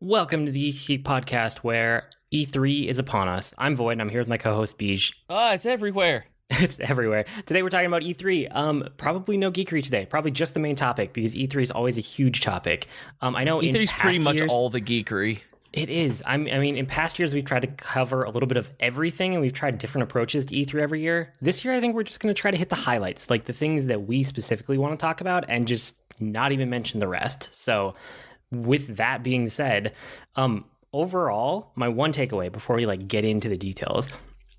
Welcome to the Geek Podcast, where E3 is upon us. I'm Void, and I'm here with my co-host Beej. Ah, it's everywhere. It's everywhere. Today we're talking about E3. Um, probably no geekery today. Probably just the main topic because E3 is always a huge topic. Um, I know E3 is pretty much years- all the geekery. It is. I'm, I mean, in past years we've tried to cover a little bit of everything, and we've tried different approaches to E3 every year. This year, I think we're just going to try to hit the highlights, like the things that we specifically want to talk about, and just not even mention the rest. So, with that being said, um, overall, my one takeaway before we like get into the details,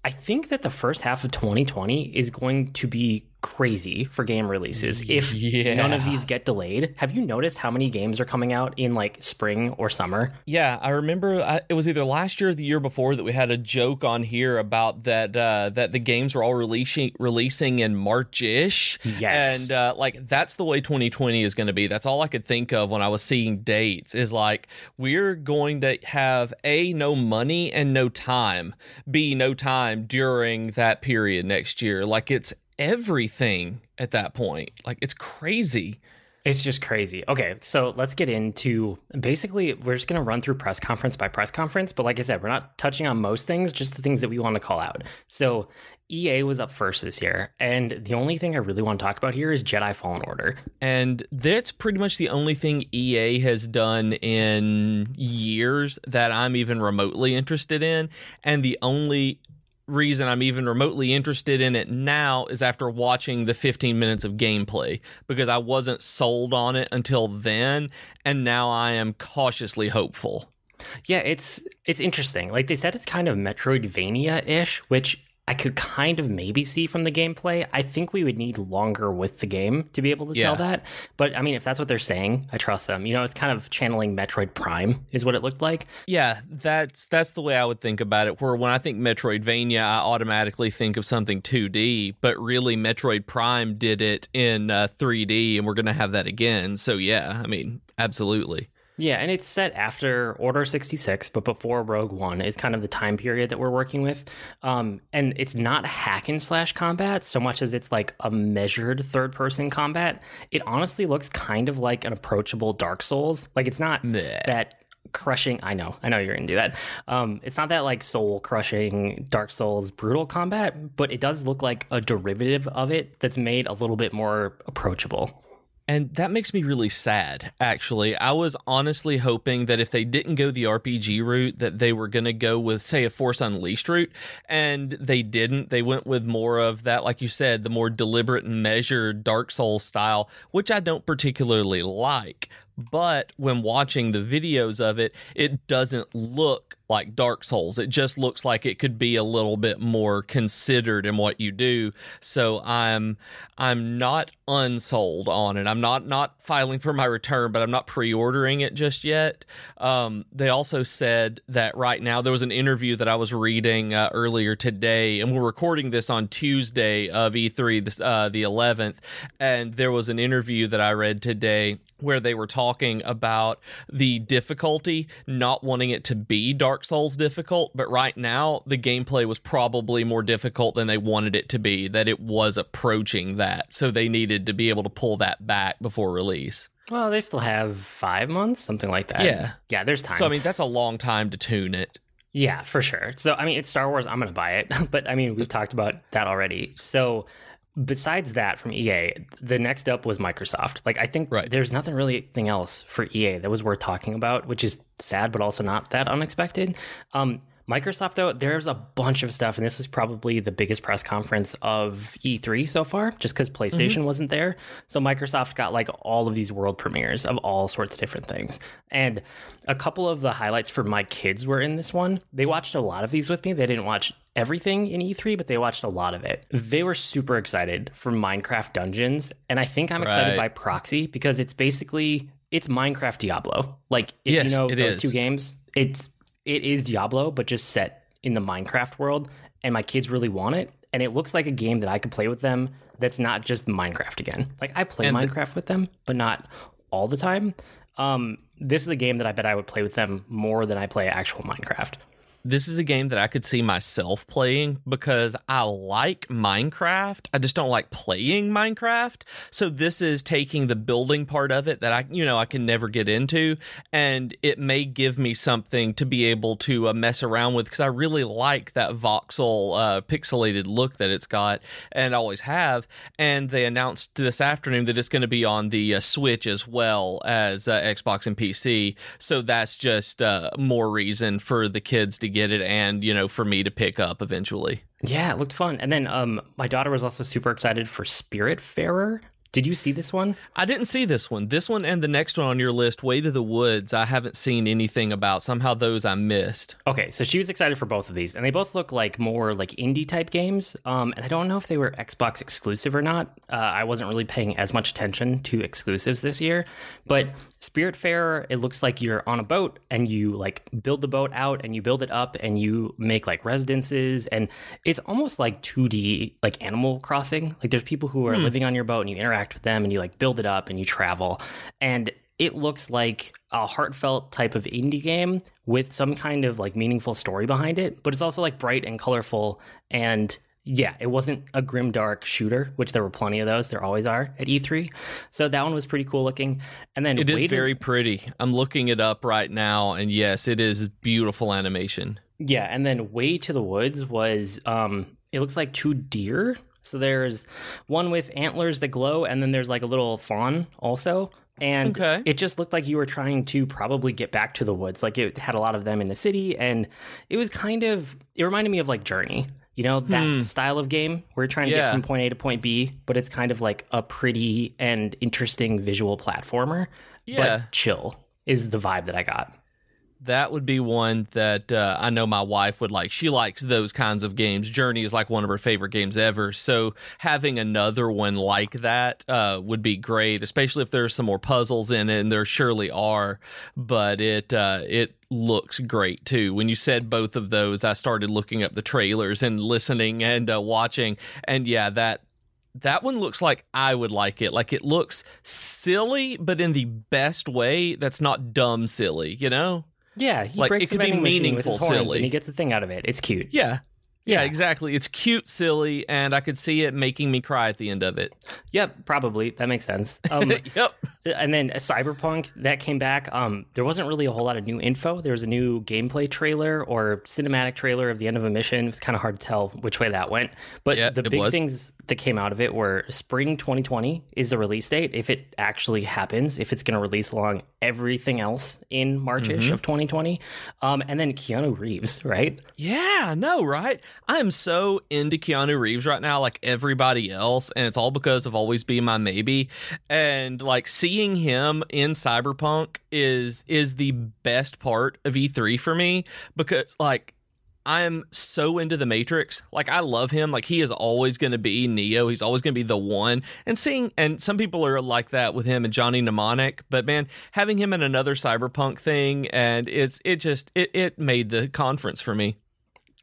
I think that the first half of 2020 is going to be crazy for game releases if Yeah. none of these get delayed. Have you noticed how many games are coming out in like spring or summer? Yeah, I remember I, it was either last year or the year before that we had a joke on here about that uh, that the games were all releasing releasing in March-ish. Yes. and uh, like that's the way 2020 is going to be. That's all I could think of when I was seeing dates. Is like we're going to have a no money and no time. B no time during that period next year. Like it's everything at that point. Like it's crazy. It's just crazy. Okay, so let's get into basically, we're just going to run through press conference by press conference. But like I said, we're not touching on most things, just the things that we want to call out. So EA was up first this year. And the only thing I really want to talk about here is Jedi Fallen Order. And that's pretty much the only thing EA has done in years that I'm even remotely interested in. And the only reason I'm even remotely interested in it now is after watching the 15 minutes of gameplay because I wasn't sold on it until then. And now I am cautiously hopeful. Yeah, it's it's interesting. Like they said, it's kind of Metroidvania ish, which I could kind of maybe see from the gameplay. I think we would need longer with the game to be able to Yeah. tell that. But I mean, if that's what they're saying, I trust them. You know, it's kind of channeling Metroid Prime, is what it looked like. Yeah, that's that's the way I would think about it. Where when I think Metroidvania, I automatically think of something 2D, but really Metroid Prime did it in uh, 3D, and we're gonna have that again. So yeah, I mean, absolutely. Yeah, and it's set after Order 66, but before Rogue One is kind of the time period that we're working with. Um, and it's not hack and slash combat so much as it's like a measured third person combat. It honestly looks kind of like an approachable Dark Souls. Like it's not that crushing. I know, I know you're gonna do that. Um, it's not that like soul crushing Dark Souls brutal combat, but it does look like a derivative of it that's made a little bit more approachable. And that makes me really sad, actually. I was honestly hoping that if they didn't go the RPG route, that they were going to go with, say, a Force Unleashed route. And they didn't. They went with more of that, like you said, the more deliberate and measured Dark Souls style, which I don't particularly like. But when watching the videos of it, it doesn't look like Dark Souls. It just looks like it could be a little bit more considered in what you do. So I'm I'm not unsold on it. I'm not not filing for my return, but I'm not pre-ordering it just yet. Um, they also said that right now there was an interview that I was reading uh, earlier today, and we're recording this on Tuesday of E3, this, uh, the 11th, and there was an interview that I read today where they were talking about the difficulty, not wanting it to be Dark Souls difficult, but right now the gameplay was probably more difficult than they wanted it to be, that it was approaching that. So they needed to be able to pull that back before release. Well, they still have five months, something like that. Yeah. yeah. There's time. So I mean that's a long time to tune it. yeah, for sure. So I mean, it's Star Wars. I'm gonna buy it, but I mean, we've talked about that already. So besides that, from EA, the next up was Microsoft. Like, I think Right. there's nothing really thing else for EA that was worth talking about, which is sad, but also not that unexpected. Um, Microsoft, though, there's a bunch of stuff, and this was probably the biggest press conference of E3 so far, just because PlayStation mm-hmm. wasn't there. So Microsoft got like all of these world premieres of all sorts of different things. And a couple of the highlights for my kids were in this one. They watched a lot of these with me. They didn't watch everything in E3, but they watched a lot of it. They were super excited for Minecraft Dungeons, and I think I'm excited Right. by proxy because it's basically it's Minecraft Diablo. Like if Yes, you know those is. two games, it's it is Diablo, but just set in the Minecraft world. And my kids really want it, and it looks like a game that I could play with them. That's not just Minecraft again. Like I play And the- Minecraft with them, but not all the time. Um, this is a game that I bet I would play with them more than I play actual Minecraft. This is a game that I could see myself playing because I like Minecraft. I just don't like playing Minecraft. So this is taking the building part of it that I, you know, I can never get into, and it may give me something to be able to uh, mess around with because I really like that voxel uh, pixelated look that it's got and always have. And they announced this afternoon that it's going to be on the uh, Switch as well as uh, Xbox and PC. So that's just uh, more reason for the kids to get it and, you know, for me to pick up eventually. Yeah, it looked fun. And then um, my daughter was also super excited for Spiritfarer, did you see this one? I didn't see this one. This one and the next one on your list, Way to the Woods, I haven't seen anything about. Somehow those I missed. Okay, so she was excited for both of these, and they both look like more like indie type games. Um, and I don't know if they were Xbox exclusive or not. Uh, I wasn't really paying as much attention to exclusives this year, but Spiritfarer, it looks like you're on a boat and you like build the boat out and you build it up and you make like residences and it's almost like 2D like Animal Crossing. Like there's people who are hmm. living on your boat and you interact with them and you like build it up and you travel. And it looks like a heartfelt type of indie game with some kind of like meaningful story behind it, but it's also like bright and colorful and yeah, it wasn't a grim dark shooter, which there were plenty of those. There always are at E3. So that one was pretty cool looking. And then it is very pretty. I'm looking it up right now, and yes, it is beautiful animation. Yeah, and then Way to the Woods was um it looks like two deer. So there's one with antlers that glow, and then there's like a little fawn also. And okay. it just looked like you were trying to probably get back to the woods. Like it had a lot of them in the city, and it was kind of it reminded me of like Journey you know, that hmm. style of game where you're trying to yeah. get from point A to point B, but it's kind of like a pretty and interesting visual platformer. Yeah. But chill is the vibe that I got that would be one that uh, I know my wife would like. She likes those kinds of games. Journey is like one of her favorite games ever. So having another one like that uh, would be great, especially if there's some more puzzles in it, and there surely are. But it uh, it looks great too. When you said both of those, I started looking up the trailers and listening and uh, watching, and yeah, that that one looks like I would like it. Like it looks silly, but in the best way. That's not dumb silly, you know. Yeah, he like, breaks it could be meaningful, silly, and he gets the thing out of it. It's cute. Yeah, yeah, exactly. It's cute, silly, and I could see it making me cry at the end of it. Yep, probably that makes sense. Um, yep. And then Cyberpunk that came back. Um, there wasn't really a whole lot of new info. There was a new gameplay trailer or cinematic trailer of the end of a mission. It's kind of hard to tell which way that went. But yeah, the big was. things that came out of it were spring 2020 is the release date. If it actually happens, if it's going to release along everything else in Marchish mm-hmm. of 2020, um, and then Keanu Reeves, right? Yeah, no, right. I'm so into Keanu Reeves right now, like everybody else, and it's all because of Always Be My Maybe. And like seeing him in Cyberpunk is is the best part of E3 for me because like I'm so into the Matrix. Like I love him. Like he is always going to be Neo. He's always going to be the one. And seeing and some people are like that with him and Johnny Mnemonic, but man, having him in another cyberpunk thing and it's it just it it made the conference for me.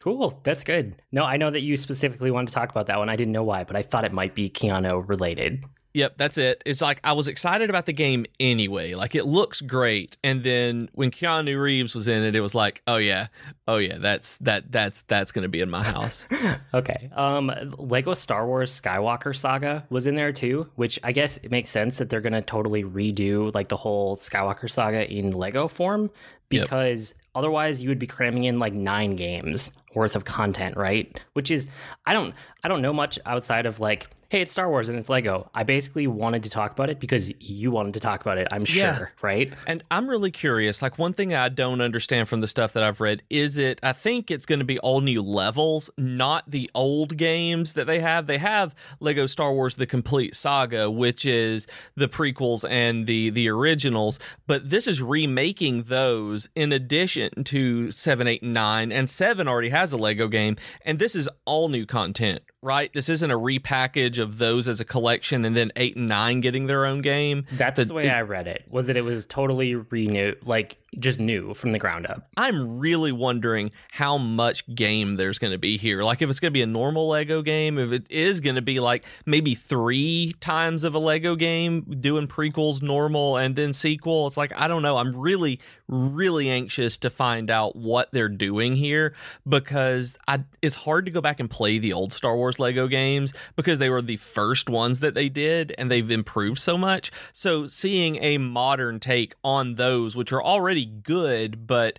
Cool. That's good. No, I know that you specifically wanted to talk about that one. I didn't know why, but I thought it might be Keanu related. Yep, that's it. It's like I was excited about the game anyway. Like it looks great, and then when Keanu Reeves was in it, it was like, oh yeah, oh yeah, that's that that's that's going to be in my house. okay. Um, Lego Star Wars Skywalker Saga was in there too, which I guess it makes sense that they're going to totally redo like the whole Skywalker Saga in Lego form because yep. otherwise you would be cramming in like nine games worth of content, right? Which is I don't I don't know much outside of like hey, it's Star Wars and it's Lego. I basically wanted to talk about it because you wanted to talk about it, I'm sure, yeah. right? And I'm really curious. Like, one thing I don't understand from the stuff that I've read is it, I think it's going to be all new levels, not the old games that they have. They have Lego Star Wars The Complete Saga, which is the prequels and the, the originals, but this is remaking those in addition to 7, 8, and 9. And 7 already has a Lego game, and this is all new content right? This isn't a repackage of those as a collection and then eight and nine getting their own game. That's the, the way I read it. Was that it was totally renewed, like just new from the ground up. I'm really wondering how much game there's going to be here. Like if it's going to be a normal Lego game, if it is going to be like maybe three times of a Lego game doing prequels, normal, and then sequel. It's like I don't know. I'm really, really anxious to find out what they're doing here because I, it's hard to go back and play the old Star Wars Lego games because they were the first ones that they did and they've improved so much. So seeing a modern take on those, which are already good, but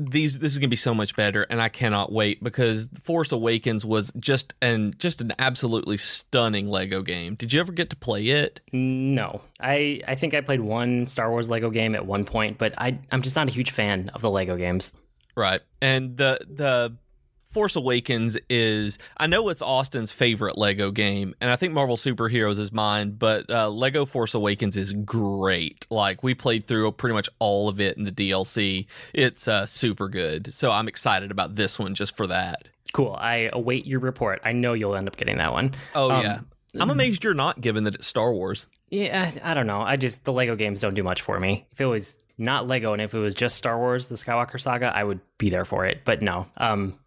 these this is gonna be so much better, and I cannot wait because Force Awakens was just an just an absolutely stunning Lego game. Did you ever get to play it? No, I I think I played one Star Wars Lego game at one point, but I I'm just not a huge fan of the Lego games. Right, and the the Force Awakens is I know it's Austin's favorite Lego game, and I think Marvel Superheroes is mine, but uh, Lego Force Awakens is great. Like we played through pretty much all of it in the DLC. It's uh, super good, so I'm excited about this one just for that. Cool. I await your report. I know you'll end up getting that one. Oh um, yeah. I'm amazed you're not, given that it's Star Wars. Yeah, I don't know. I just the Lego games don't do much for me. If it was not Lego and if it was just Star Wars, the Skywalker Saga, I would be there for it. But no, um,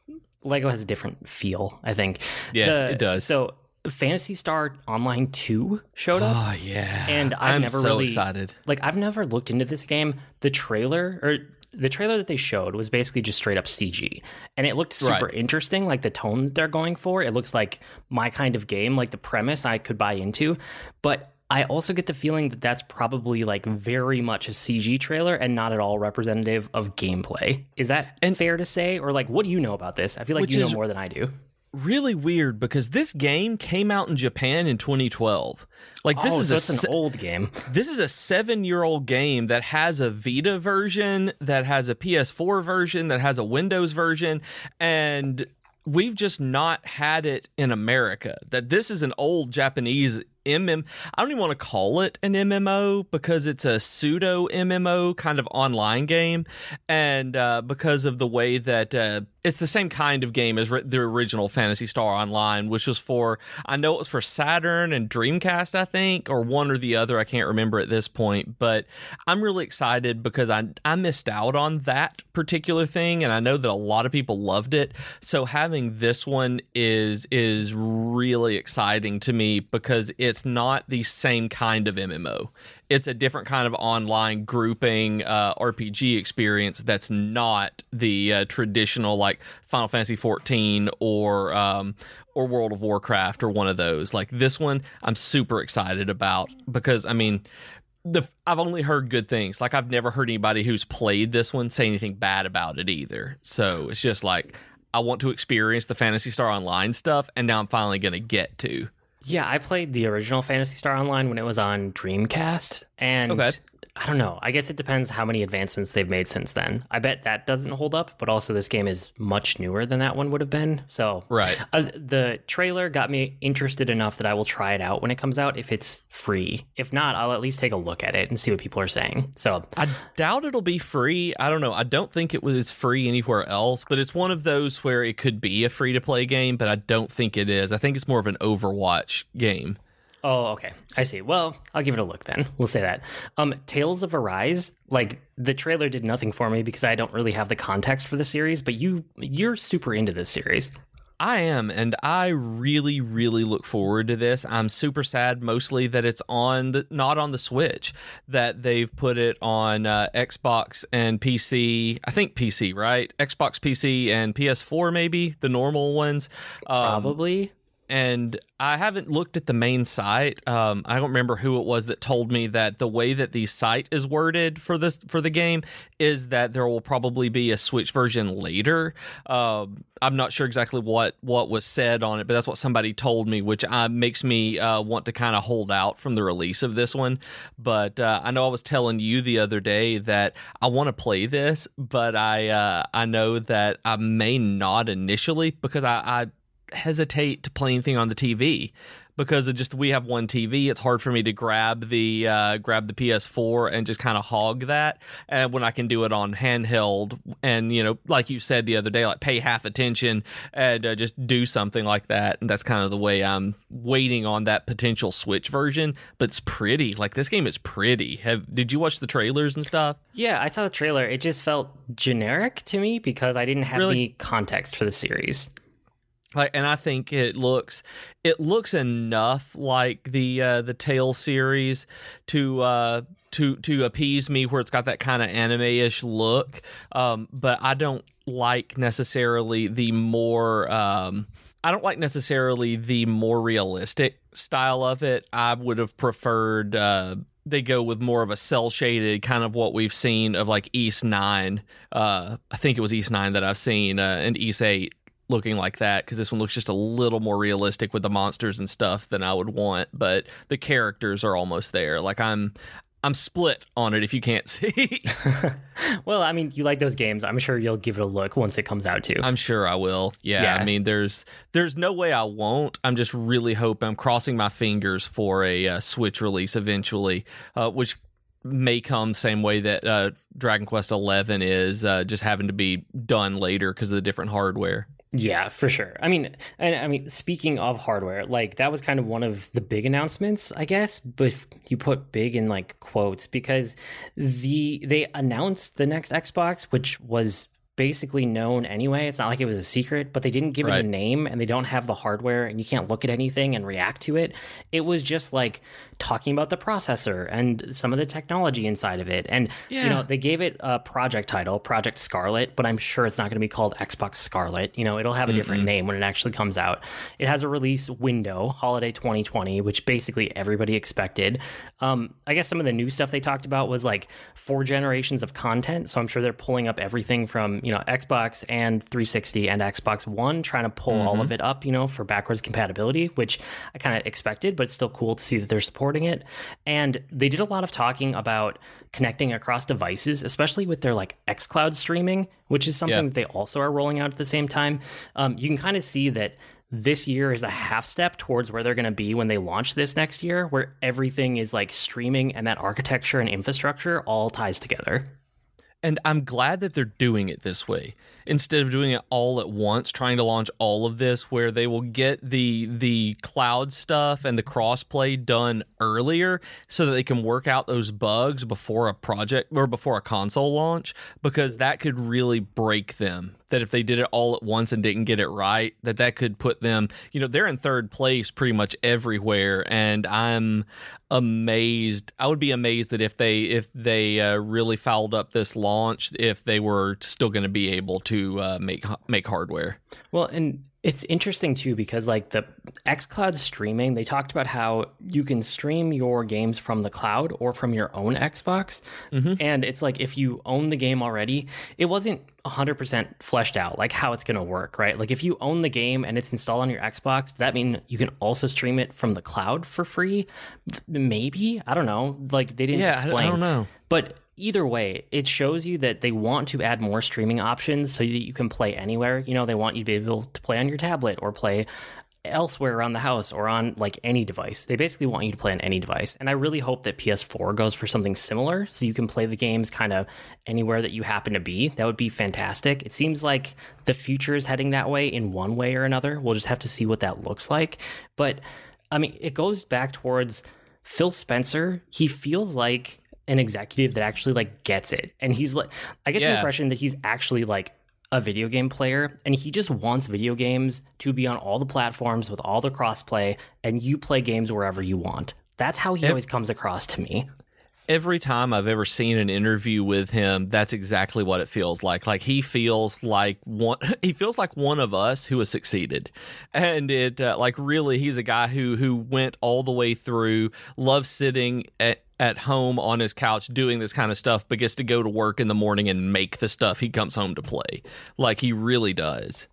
Lego has a different feel, I think. Yeah, the, it does. So Phantasy Star Online 2 showed up. Oh yeah. And I've I'm never so really excited. Like I've never looked into this game. The trailer or the trailer that they showed was basically just straight up CG. And it looked super right. interesting, like the tone that they're going for. It looks like my kind of game, like the premise I could buy into. But I also get the feeling that that's probably like very much a CG trailer and not at all representative of gameplay. Is that and, fair to say? Or like, what do you know about this? I feel like you know more than I do. Really weird because this game came out in Japan in 2012. Like this oh, is so a, it's an old game. This is a seven-year-old game that has a Vita version, that has a PS4 version, that has a Windows version, and we've just not had it in America. That this is an old Japanese MM. I don't even want to call it an MMO because it's a pseudo MMO kind of online game, and uh, because of the way that uh, it's the same kind of game as the original Phantasy Star Online, which was for I know it was for Saturn and Dreamcast, I think, or one or the other. I can't remember at this point, but I'm really excited because I I missed out on that particular thing, and I know that a lot of people loved it. So having this one is is really exciting to me because it's not the same kind of MMO. It's a different kind of online grouping uh, RPG experience that's not the uh, traditional like Final Fantasy 14 or um, or World of Warcraft or one of those. Like this one, I'm super excited about because I mean, the I've only heard good things. Like I've never heard anybody who's played this one say anything bad about it either. So it's just like I want to experience the Phantasy Star Online stuff, and now I'm finally to get to. Yeah, I played the original Phantasy Star Online when it was on Dreamcast, and okay. I don't know. I guess it depends how many advancements they've made since then. I bet that doesn't hold up, but also this game is much newer than that one would have been. So, right. Uh, the trailer got me interested enough that I will try it out when it comes out if it's free. If not, I'll at least take a look at it and see what people are saying. So, I doubt it'll be free. I don't know. I don't think it was free anywhere else, but it's one of those where it could be a free to play game, but I don't think it is. I think it's more of an Overwatch game. Oh, okay. I see. Well, I'll give it a look then. We'll say that. Um, Tales of Arise, like the trailer did nothing for me because I don't really have the context for the series, but you you're super into this series. I am, and I really, really look forward to this. I'm super sad, mostly that it's on the not on the Switch. That they've put it on uh, Xbox and PC. I think PC, right? Xbox, PC, and PS4, maybe the normal ones. Um, Probably and I haven't looked at the main site. Um, I don't remember who it was that told me that the way that the site is worded for this for the game is that there will probably be a Switch version later. Um, I'm not sure exactly what what was said on it, but that's what somebody told me, which uh, makes me uh, want to kind of hold out from the release of this one. But uh, I know I was telling you the other day that I want to play this, but I uh, I know that I may not initially because I, I hesitate to play anything on the TV because of just we have one TV. It's hard for me to grab the uh, grab the PS4 and just kind of hog that. And when I can do it on handheld, and you know, like you said the other day, like pay half attention and uh, just do something like that. And that's kind of the way I'm waiting on that potential Switch version. But it's pretty. Like this game is pretty. Have did you watch the trailers and stuff? Yeah, I saw the trailer. It just felt generic to me because I didn't have really? any context for the series like and i think it looks it looks enough like the uh the tale series to uh to to appease me where it's got that kind of anime-ish look um but i don't like necessarily the more um I don't like necessarily the more realistic style of it. I would have preferred uh, they go with more of a cell shaded kind of what we've seen of like Ys Nine. Uh, I think it was Ys Nine that I've seen, uh, and Ys Eight looking like that because this one looks just a little more realistic with the monsters and stuff than I would want. But the characters are almost there. Like I'm, I'm split on it if you can't see. well, I mean, you like those games. I'm sure you'll give it a look once it comes out too. I'm sure I will. Yeah, yeah. I mean, there's there's no way I won't. I'm just really hoping I'm crossing my fingers for a uh, Switch release eventually, uh, which may come same way that uh, Dragon Quest 11 is uh, just having to be done later because of the different hardware. Yeah, for sure. I mean, and I mean, speaking of hardware, like that was kind of one of the big announcements, I guess. But you put big in like quotes because the they announced the next Xbox, which was basically known anyway. It's not like it was a secret, but they didn't give right. it a name and they don't have the hardware and you can't look at anything and react to it. It was just like talking about the processor and some of the technology inside of it. And yeah. you know, they gave it a project title, Project Scarlet, but I'm sure it's not going to be called Xbox Scarlet. You know, it'll have a different mm-hmm. name when it actually comes out. It has a release window, holiday 2020, which basically everybody expected. Um, I guess some of the new stuff they talked about was like four generations of content. So I'm sure they're pulling up everything from you know Xbox and 360 and Xbox One, trying to pull mm-hmm. all of mm-hmm. it up, you know, for backwards compatibility, which I kind of expected, but it's still cool to see that they're supporting it. And they did a lot of talking about connecting across devices, especially with their like xCloud streaming, which is something that they also are rolling out at the same time. Um, you can kind of see that this year is a half step towards where they're going to be when they launch this next year, where everything is like streaming and that architecture and infrastructure all ties together. And I'm glad that they're doing it this way instead of doing it all at once, trying to launch all of this where they will get the the cloud stuff and the crossplay done earlier so that they can work out those bugs before a project or before a console launch because that could really break them that if they did it all at once and didn't get it right, that that could put them, you know, they're in third place pretty much everywhere, and I'm amazed. I would be amazed that if they if they uh, really fouled up this launch, if they were still going to be able to uh, make make hardware. Well, and it's interesting too because like the xCloud streaming, they talked about how you can stream your games from the cloud or from your own Xbox. Mm-hmm. And it's like if you own the game already, it wasn't 100% fleshed out like how it's going to work, right? Like if you own the game and it's installed on your Xbox, does that mean you can also stream it from the cloud for free? Maybe, I don't know. Like they didn't yeah, explain. I don't know. But either way, it shows you that they want to add more streaming options so that you can play anywhere. You know, they want you to be able to play on your tablet or play elsewhere around the house or on like any device. They basically want you to play on any device. And I really hope that PS4 goes for something similar so you can play the games kind of anywhere that you happen to be. That would be fantastic. It seems like the future is heading that way in one way or another. We'll just have to see what that looks like. But I mean, it goes back towards Phil Spencer. He feels like an executive that actually like gets it. And he's like I get yeah. the impression that he's actually like a video game player and he just wants video games to be on all the platforms with all the crossplay and you play games wherever you want. That's how he always comes across to me every time I've ever seen an interview with him, that's exactly what it feels like. Like he feels like one, he feels like one of us who has succeeded, and it uh, like really, he's a guy who who went all the way through, loves sitting at at home on his couch doing this kind of stuff, but gets to go to work in the morning and make the stuff he comes home to play. Like he really does.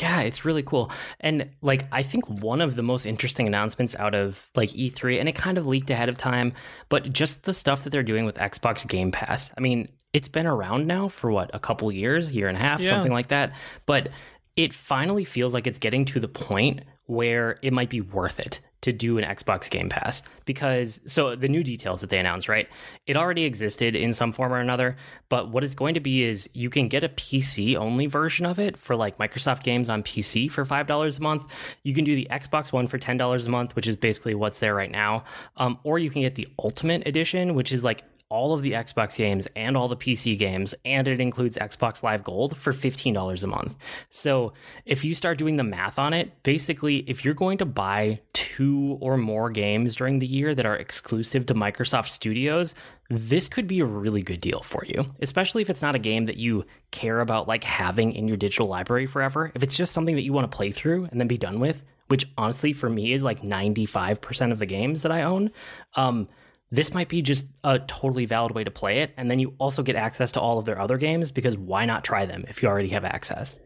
Yeah, it's really cool. And like I think one of the most interesting announcements out of like E3 and it kind of leaked ahead of time, but just the stuff that they're doing with Xbox Game Pass. I mean, it's been around now for what, a couple years, year and a half, yeah. something like that. But it finally feels like it's getting to the point where it might be worth it to do an Xbox Game Pass because so the new details that they announced, right? It already existed in some form or another, but what it's going to be is you can get a PC only version of it for like Microsoft games on PC for $5 a month. You can do the Xbox One for $10 a month, which is basically what's there right now. Um, or you can get the Ultimate Edition, which is like all of the Xbox games and all the PC games, and it includes Xbox Live Gold for $15 a month. So if you start doing the math on it, basically, if you're going to buy two or more games during the year that are exclusive to Microsoft Studios, this could be a really good deal for you, especially if it's not a game that you care about like having in your digital library forever. If it's just something that you want to play through and then be done with, which honestly for me is like 95% of the games that I own, um, this might be just a totally valid way to play it. And then you also get access to all of their other games because why not try them if you already have access?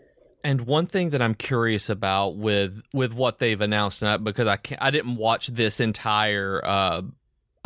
And one thing that I'm curious about with with what they've announced, not because I can't, I didn't watch this entire uh,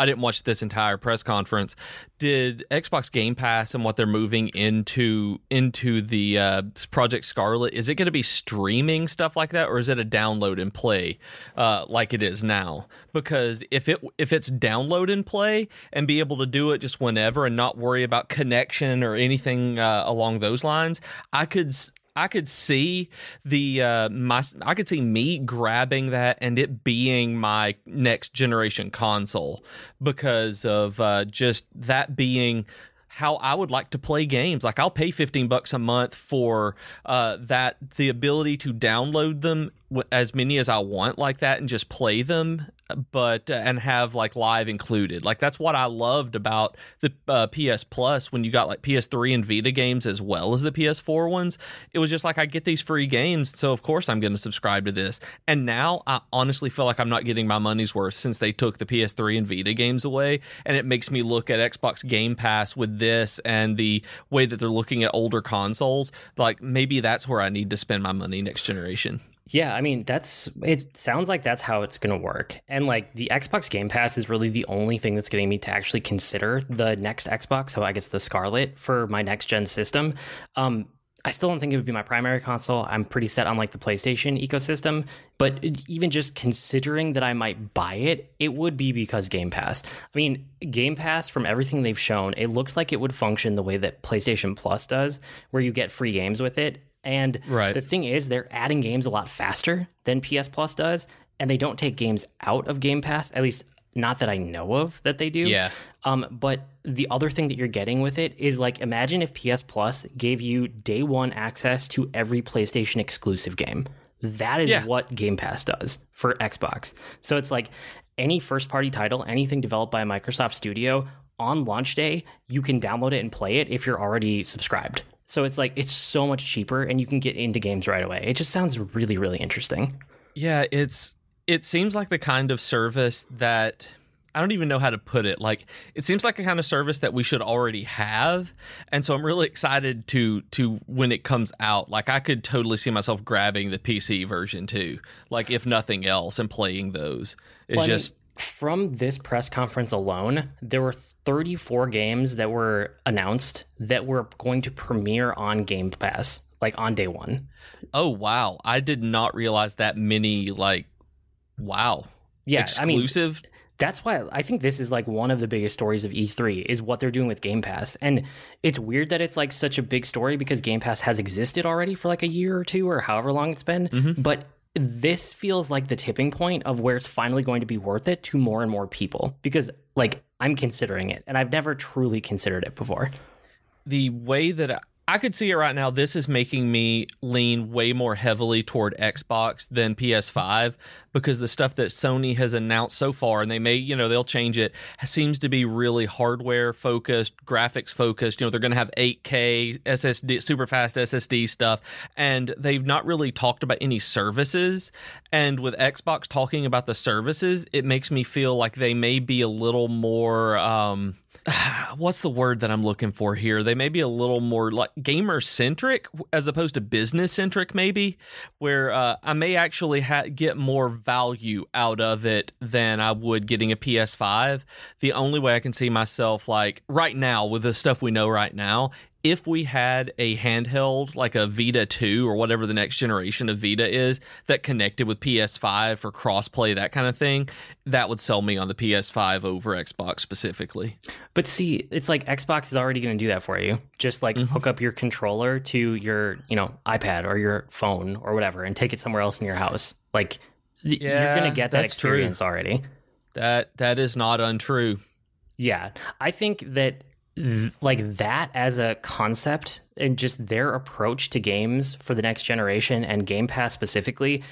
I didn't watch this entire press conference. Did Xbox Game Pass and what they're moving into into the uh, Project Scarlet is it going to be streaming stuff like that, or is it a download and play uh, like it is now? Because if it if it's download and play and be able to do it just whenever and not worry about connection or anything uh, along those lines, I could I could see the uh, my I could see me grabbing that and it being my next generation console because of uh, just that being how I would like to play games. Like I'll pay 15 bucks a month for uh, that the ability to download them as many as I want like that and just play them but uh, and have like live included. Like that's what I loved about the uh, PS Plus when you got like PS3 and Vita games as well as the PS4 ones. It was just like I get these free games, so of course I'm going to subscribe to this. And now I honestly feel like I'm not getting my money's worth since they took the PS3 and Vita games away, and it makes me look at Xbox Game Pass with this and the way that they're looking at older consoles. Like maybe that's where I need to spend my money next generation. Yeah, I mean, that's it sounds like that's how it's going to work. And like the Xbox Game Pass is really the only thing that's getting me to actually consider the next Xbox, so I guess the Scarlet for my next gen system. Um I still don't think it would be my primary console. I'm pretty set on like the PlayStation ecosystem, but even just considering that I might buy it, it would be because Game Pass. I mean, Game Pass from everything they've shown, it looks like it would function the way that PlayStation Plus does, where you get free games with it and right. the thing is, they're adding games a lot faster than PS Plus does, and they don't take games out of Game Pass. At least, not that I know of that they do. Yeah. Um, but the other thing that you're getting with it is like, imagine if PS Plus gave you day one access to every PlayStation exclusive game. That is yeah. what Game Pass does for Xbox. So it's like any first party title, anything developed by a Microsoft Studio on launch day, you can download it and play it if you're already subscribed. So it's like it's so much cheaper and you can get into games right away. It just sounds really really interesting. Yeah, it's it seems like the kind of service that I don't even know how to put it. Like it seems like a kind of service that we should already have, and so I'm really excited to to when it comes out. Like I could totally see myself grabbing the PC version too. Like if nothing else, and playing those. It's well, just from this press conference alone, there were 34 games that were announced that were going to premiere on Game Pass, like on day one. Oh wow! I did not realize that many. Like, wow. Yeah, exclusive. I mean, that's why I think this is like one of the biggest stories of E3 is what they're doing with Game Pass. And it's weird that it's like such a big story because Game Pass has existed already for like a year or two or however long it's been. Mm-hmm. But this feels like the tipping point of where it's finally going to be worth it to more and more people because like I'm considering it and I've never truly considered it before. The way that I could see it right now. This is making me lean way more heavily toward Xbox than PS5 because the stuff that Sony has announced so far, and they may, you know, they'll change it, seems to be really hardware focused, graphics focused. You know, they're going to have 8K SSD, super fast SSD stuff, and they've not really talked about any services. And with Xbox talking about the services, it makes me feel like they may be a little more. Um, what's the word that I'm looking for here? They may be a little more like gamer centric as opposed to business centric, maybe, where uh, I may actually ha- get more value out of it than I would getting a PS5. The only way I can see myself like right now with the stuff we know right now if we had a handheld like a Vita 2 or whatever the next generation of Vita is that connected with PS5 for crossplay, that kind of thing, that would sell me on the PS5 over Xbox specifically. But see, it's like Xbox is already going to do that for you. Just like mm-hmm. hook up your controller to your, you know, iPad or your phone or whatever and take it somewhere else in your house. Like yeah, you're going to get that experience true. already. That that is not untrue. Yeah. I think that th- like that as a concept and just their approach to games for the next generation and Game Pass specifically,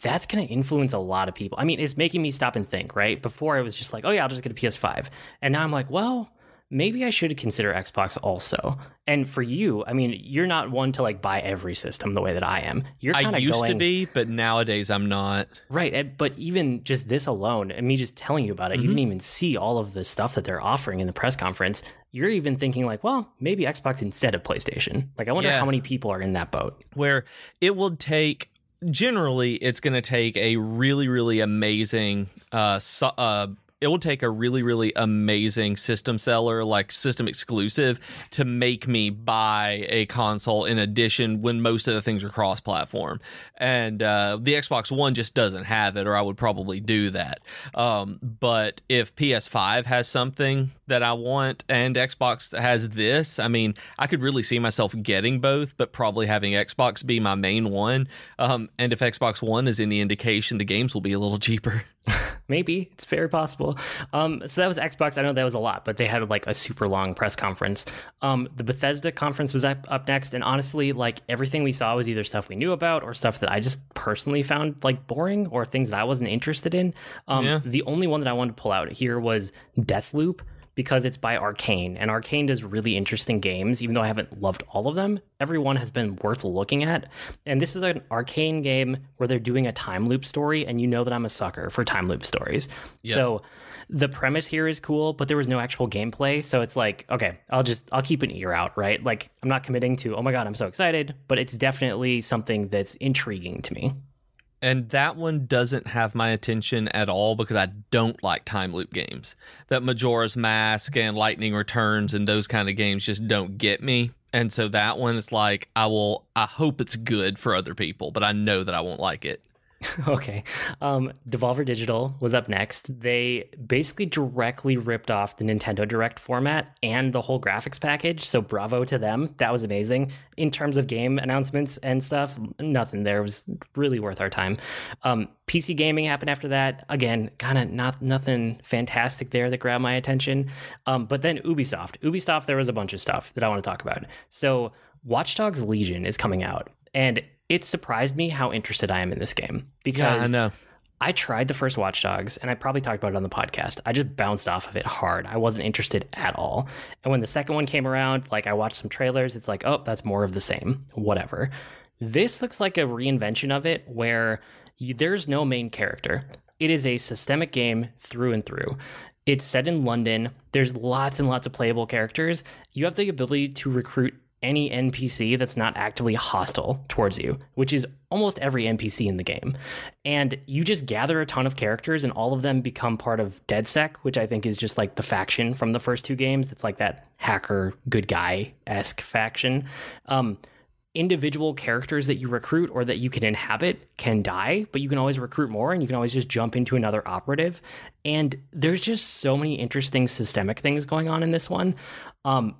that's going to influence a lot of people. I mean, it's making me stop and think, right? Before I was just like, oh yeah, I'll just get a PS5. And now I'm like, well, maybe I should consider Xbox also. And for you, I mean, you're not one to like buy every system the way that I am. You're kind of used going, to be, but nowadays I'm not. Right. But even just this alone, and me just telling you about it, mm-hmm. you didn't even see all of the stuff that they're offering in the press conference. You're even thinking like, well, maybe Xbox instead of PlayStation. Like, I wonder yeah. how many people are in that boat. Where it will take generally it's going to take a really really amazing uh, su- uh, it will take a really really amazing system seller like system exclusive to make me buy a console in addition when most of the things are cross platform and uh, the xbox one just doesn't have it or i would probably do that. Um, but if ps5 has something that i want and xbox has this i mean i could really see myself getting both but probably having xbox be my main one. Um, and if xbox one is any indication the games will be a little cheaper Maybe it's very possible. Um, so that was Xbox. I know that was a lot, but they had like a super long press conference. Um, the Bethesda conference was up, up next, and honestly, like everything we saw was either stuff we knew about or stuff that I just personally found like boring or things that I wasn't interested in. Um, yeah. The only one that I wanted to pull out here was Deathloop because it's by Arkane, and Arkane does really interesting games, even though I haven't loved all of them. Every one has been worth looking at. And this is an Arkane game where they're doing a time loop story, and you know that I'm a sucker for time loop stories. So the premise here is cool, but there was no actual gameplay. So it's like, okay, I'll just I'll keep an ear out, right? Like I'm not committing to, oh my god, I'm so excited, but it's definitely something that's intriguing to me and that one doesn't have my attention at all because I don't like time loop games. That Majora's Mask and Lightning Returns and those kind of games just don't get me. And so that one is like I will I hope it's good for other people, but I know that I won't like it. okay. Um, Devolver Digital was up next. They basically directly ripped off the Nintendo Direct format and the whole graphics package. So bravo to them. That was amazing. In terms of game announcements and stuff, nothing there it was really worth our time. Um, PC gaming happened after that. Again, kind of not nothing fantastic there that grabbed my attention. Um, but then Ubisoft. Ubisoft, there was a bunch of stuff that I want to talk about. So Watch Dogs Legion is coming out. And it surprised me how interested I am in this game because yeah, I know. I tried the first Watch Dogs and I probably talked about it on the podcast. I just bounced off of it hard. I wasn't interested at all. And when the second one came around, like I watched some trailers, it's like, oh, that's more of the same. Whatever. This looks like a reinvention of it where you, there's no main character. It is a systemic game through and through. It's set in London. There's lots and lots of playable characters. You have the ability to recruit any NPC that's not actively hostile towards you, which is almost every NPC in the game. And you just gather a ton of characters, and all of them become part of DedSec, which I think is just like the faction from the first two games. It's like that hacker, good guy esque faction. Um, individual characters that you recruit or that you can inhabit can die, but you can always recruit more and you can always just jump into another operative. And there's just so many interesting systemic things going on in this one. Um,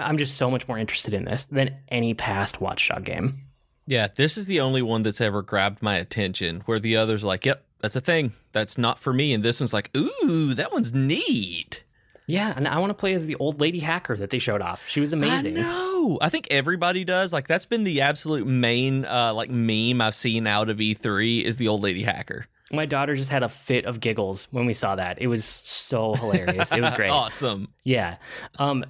I'm just so much more interested in this than any past Watchdog game. Yeah, this is the only one that's ever grabbed my attention. Where the others are like, "Yep, that's a thing. That's not for me," and this one's like, "Ooh, that one's neat." Yeah, and I want to play as the old lady hacker that they showed off. She was amazing. I know. I think everybody does. Like that's been the absolute main uh, like meme I've seen out of E3 is the old lady hacker. My daughter just had a fit of giggles when we saw that. It was so hilarious. it was great. awesome. Yeah. Um,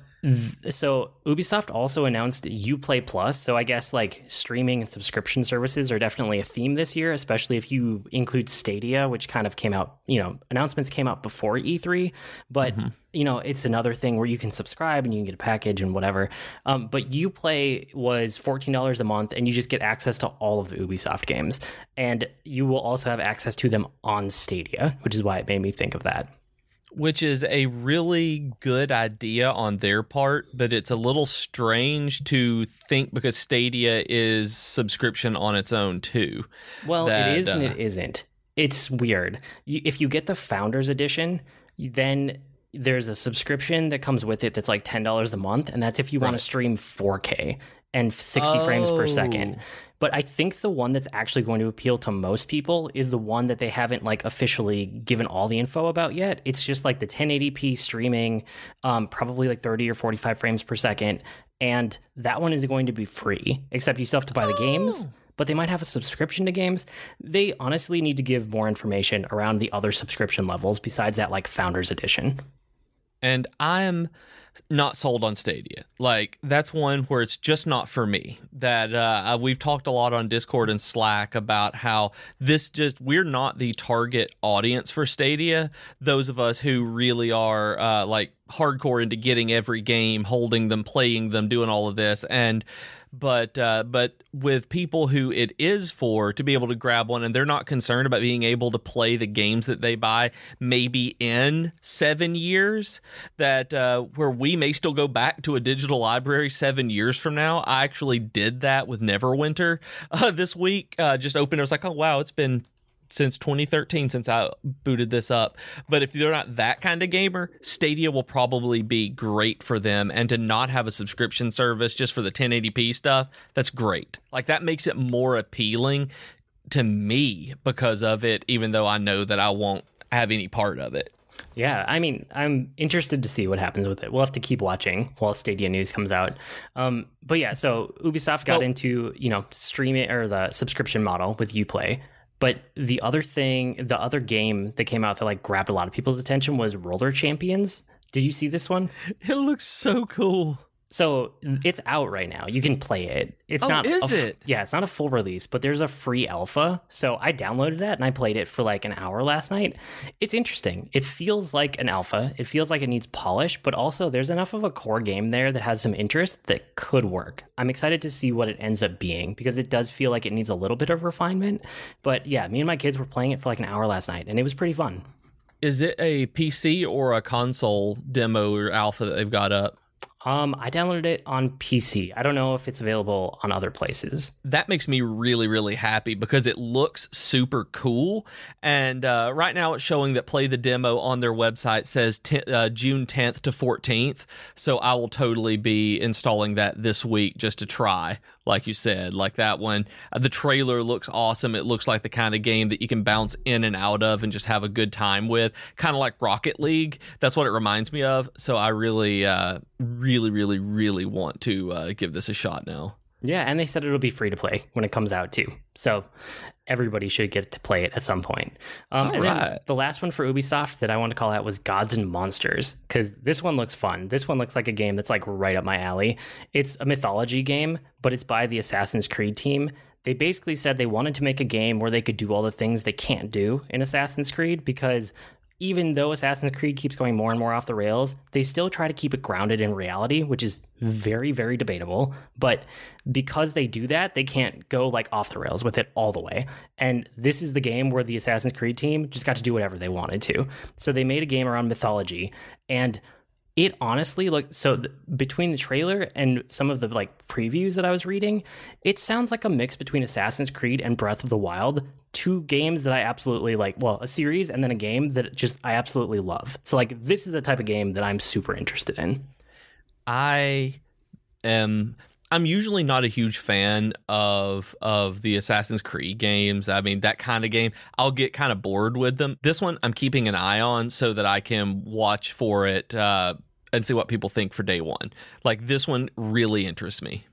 so Ubisoft also announced UPlay Plus. So I guess like streaming and subscription services are definitely a theme this year, especially if you include Stadia, which kind of came out, you know, announcements came out before E3, but mm-hmm. you know, it's another thing where you can subscribe and you can get a package and whatever. Um, but UPlay was $14 a month and you just get access to all of the Ubisoft games. And you will also have access to them on Stadia, which is why it made me think of that. Which is a really good idea on their part, but it's a little strange to think because Stadia is subscription on its own too. Well, that, it is and uh, it isn't. It's weird. You, if you get the Founders Edition, then there's a subscription that comes with it that's like ten dollars a month, and that's if you want to stream 4K and 60 frames per second. Oh. But I think the one that's actually going to appeal to most people is the one that they haven't like officially given all the info about yet. It's just like the 1080p streaming, um, probably like 30 or 45 frames per second, and that one is going to be free. Except you still have to buy the games. But they might have a subscription to games. They honestly need to give more information around the other subscription levels besides that, like Founders Edition. and I'm not sold on Stadia. Like that's one where it's just not for me. That uh, we've talked a lot on Discord and Slack about how this just we're not the target audience for Stadia. Those of us who really are uh, like hardcore into getting every game, holding them, playing them, doing all of this, and but uh, but with people who it is for to be able to grab one and they're not concerned about being able to play the games that they buy maybe in seven years that uh, where we may still go back to a digital library seven years from now. I actually did that with neverwinter uh, this week uh, just opened. It was like oh wow it's been since 2013 since I booted this up. But if they're not that kind of gamer, Stadia will probably be great for them. And to not have a subscription service just for the 1080p stuff, that's great. Like that makes it more appealing to me because of it, even though I know that I won't have any part of it. Yeah, I mean, I'm interested to see what happens with it. We'll have to keep watching while Stadia news comes out. Um, but yeah, so Ubisoft got into you know streaming or the subscription model with UPlay. But the other thing, the other game that came out that like grabbed a lot of people's attention was Roller Champions. Did you see this one? It looks so cool. So it's out right now. You can play it. It's Oh, not is a f- it? Yeah, it's not a full release, but there's a free alpha. So I downloaded that and I played it for like an hour last night. It's interesting. It feels like an alpha. It feels like it needs polish, but also there's enough of a core game there that has some interest that could work. I'm excited to see what it ends up being because it does feel like it needs a little bit of refinement. But yeah, me and my kids were playing it for like an hour last night and it was pretty fun. Is it a PC or a console demo or alpha that they've got up? Um, I downloaded it on PC. I don't know if it's available on other places. that makes me really really happy because it looks super cool and uh, right now it's showing that play the demo on their website says t- uh, june 10th to 14th so i will totally be installing that this week just to try like you said like that one. Uh, the trailer looks awesome. It looks like the kind of game that you can bounce in and out of and just have a good time with kind of like rocket league. That's what it reminds me of. So i really uh, really really really want to uh, give this a shot now. Yeah, and they said it'll be free to play when it comes out too. So everybody should get to play it at some point. Um, and then the last one for Ubisoft that I want to call out was Gods and Monsters because this one looks fun. This one looks like a game that's like right up my alley. It's a mythology game, but it's by the Assassin's Creed team. They basically said they wanted to make a game where they could do all the things they can't do in Assassin's Creed because even though Assassin's Creed keeps going more and more off the rails, they still try to keep it grounded in reality, which is very, very debatable. But because they do that, they can't go like off the rails with it all the way. And this is the game where the Assassin's Creed team just got to do whatever they wanted to. So they made a game around mythology and it honestly looked so th- between the trailer and some of the like previews that I was reading, it sounds like a mix between Assassin's Creed and Breath of the Wild, two games that I absolutely like. Well, a series and then a game that just I absolutely love. So like this is the type of game that I'm super interested in. I am I'm usually not a huge fan of of the Assassin's Creed games. I mean, that kind of game, I'll get kind of bored with them. This one I'm keeping an eye on so that I can watch for it uh and see what people think for day 1. Like this one really interests me.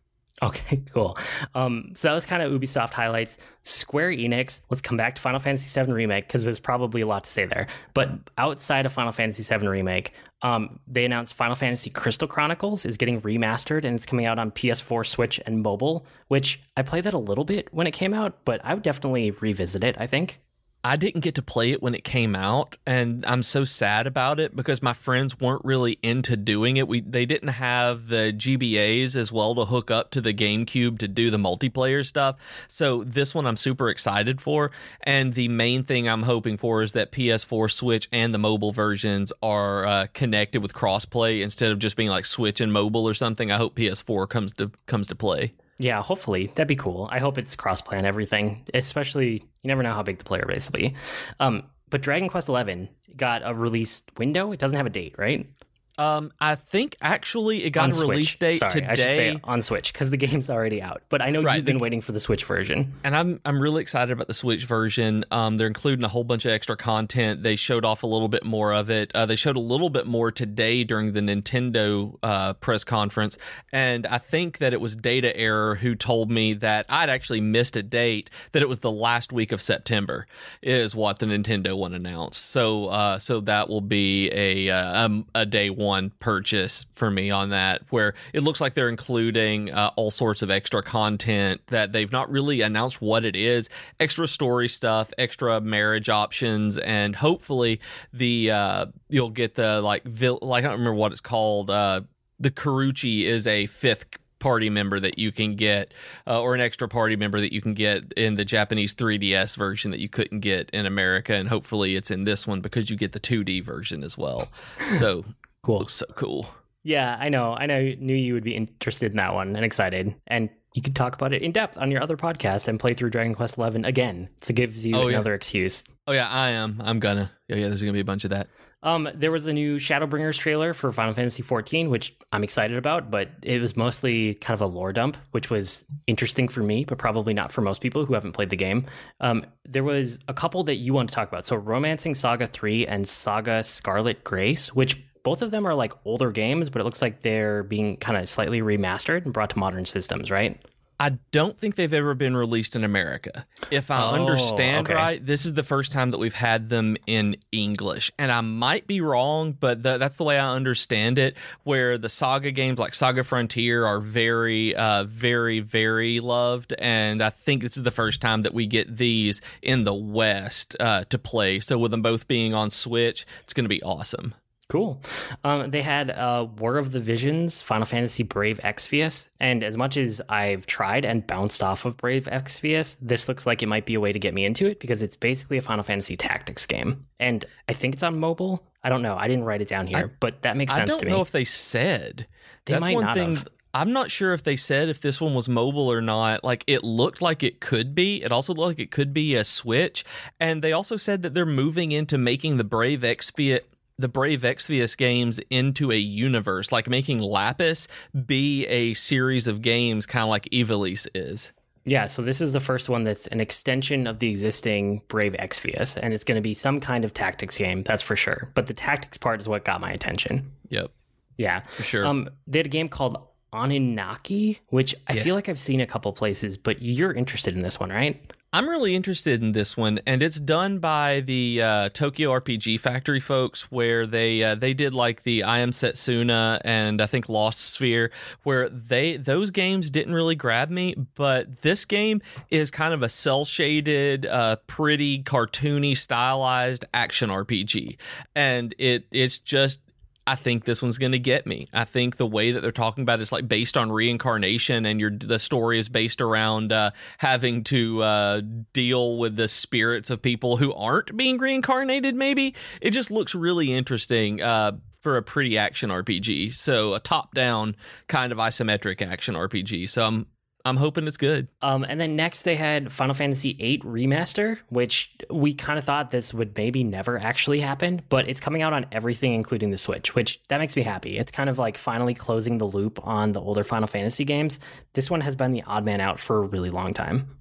Okay, cool. Um, so that was kind of Ubisoft highlights. Square Enix. Let's come back to Final Fantasy VII Remake because there's probably a lot to say there. But outside of Final Fantasy VII Remake, um, they announced Final Fantasy Crystal Chronicles is getting remastered and it's coming out on PS4, Switch, and mobile. Which I played that a little bit when it came out, but I would definitely revisit it. I think. I didn't get to play it when it came out, and I'm so sad about it because my friends weren't really into doing it. We they didn't have the GBAs as well to hook up to the GameCube to do the multiplayer stuff. So this one I'm super excited for, and the main thing I'm hoping for is that PS4, Switch, and the mobile versions are uh, connected with crossplay instead of just being like Switch and mobile or something. I hope PS4 comes to comes to play. Yeah, hopefully that'd be cool. I hope it's crossplay on everything, especially you never know how big the player base will be. Um, but Dragon Quest Eleven got a release window. It doesn't have a date, right? Um, I think actually it got on a release Switch. date Sorry, today. I should say on Switch because the game's already out. But I know Right, you've the- been waiting for the Switch version. and I'm I'm really excited about the Switch version. Um, they're including a whole bunch of extra content. They showed off a little bit more of it. Uh, they showed a little bit more today during the Nintendo uh, press conference, and I think that it was Data Error who told me that I'd actually missed a date. That it was the last week of September is what the Nintendo one announced. So uh, so that will be a uh, um, a day one purchase for me on that. Where it looks like they're including uh, all sorts of extra content that they've not really announced what it is. Extra story stuff, extra marriage options, and hopefully the uh, you'll get the like vil- like I don't remember what it's called. Uh, the Karuchi is a fifth party member that you can get uh, or an extra party member that you can get in the Japanese 3DS version that you couldn't get in America and hopefully it's in this one because you get the 2D version as well. So Cool. looks so cool. Yeah, I know. I know. Knew you would be interested in that one and excited, and you could talk about it in depth on your other podcast and play through Dragon Quest Eleven again. So it gives you Oh, yeah. another excuse. Oh yeah, I am. I'm gonna. Yeah, yeah. There's gonna be a bunch of that. Um, there was a new Shadowbringers trailer for Final Fantasy XIV, which I'm excited about, but it was mostly kind of a lore dump, which was interesting for me, but probably not for most people who haven't played the game. Um, there was a couple that you want to talk about. So, Romancing Saga 3 and Saga Scarlet Grace, which both of them are like older games, but it looks like they're being kind of slightly remastered and brought to modern systems, right? I don't think they've ever been released in America. If I Oh, understand okay. right, this is the first time that we've had them in English. And I might be wrong, but th- that's the way I understand it. Where the Saga games like Saga Frontier are very, uh, very, very loved. And I think this is the first time that we get these in the West uh, to play. So with them both being on Switch, it's going to be awesome. Cool. Um, they had uh, War of the Visions, Final Fantasy Brave Exvius, and as much as I've tried and bounced off of Brave Exvius, this looks like it might be a way to get me into it because it's basically a Final Fantasy Tactics game, and I think it's on mobile. I don't know. I didn't write it down here, but that makes sense. I don't know if they said. They That's might one not thing. have. I'm not sure if they said if this one was mobile or not. Like it looked like it could be. It also looked like it could be a Switch. And they also said that they're moving into making the Brave Exvius the Brave Exvius games into a universe, like making Lapis be a series of games, kind of like Ivalice is. Yeah, so this is the first one that's an extension of the existing Brave Exvius, and it's going to be some kind of tactics game, that's for sure. But the tactics part is what got my attention. Yep, Yeah. for sure. Um, they had a game called Oninaki, which I Yeah. feel like I've seen a couple places, but you're interested in this one, right? I'm really interested in this one, and it's done by the uh, Tokyo RPG Factory folks, where they uh, they did like the I Am Setsuna and I think Lost Sphear, where they those games didn't really grab me, but this game is kind of a cell shaded, uh, pretty cartoony, stylized action RPG, and it it's just I think this one's going to get me. I think the way that they're talking about it's like based on reincarnation, and your the story is based around uh, having to uh, deal with the spirits of people who aren't being reincarnated. Maybe it just looks really interesting. Uh, for a pretty action RPG, so a top-down kind of isometric action RPG. So I'm I'm hoping it's good. Um, and then next they had Final Fantasy VIII Remaster, which we kind of thought this would maybe never actually happen, but it's coming out on everything, including the Switch, which that makes me happy. It's kind of like finally closing the loop on the older Final Fantasy games. This one has been the odd man out for a really long time.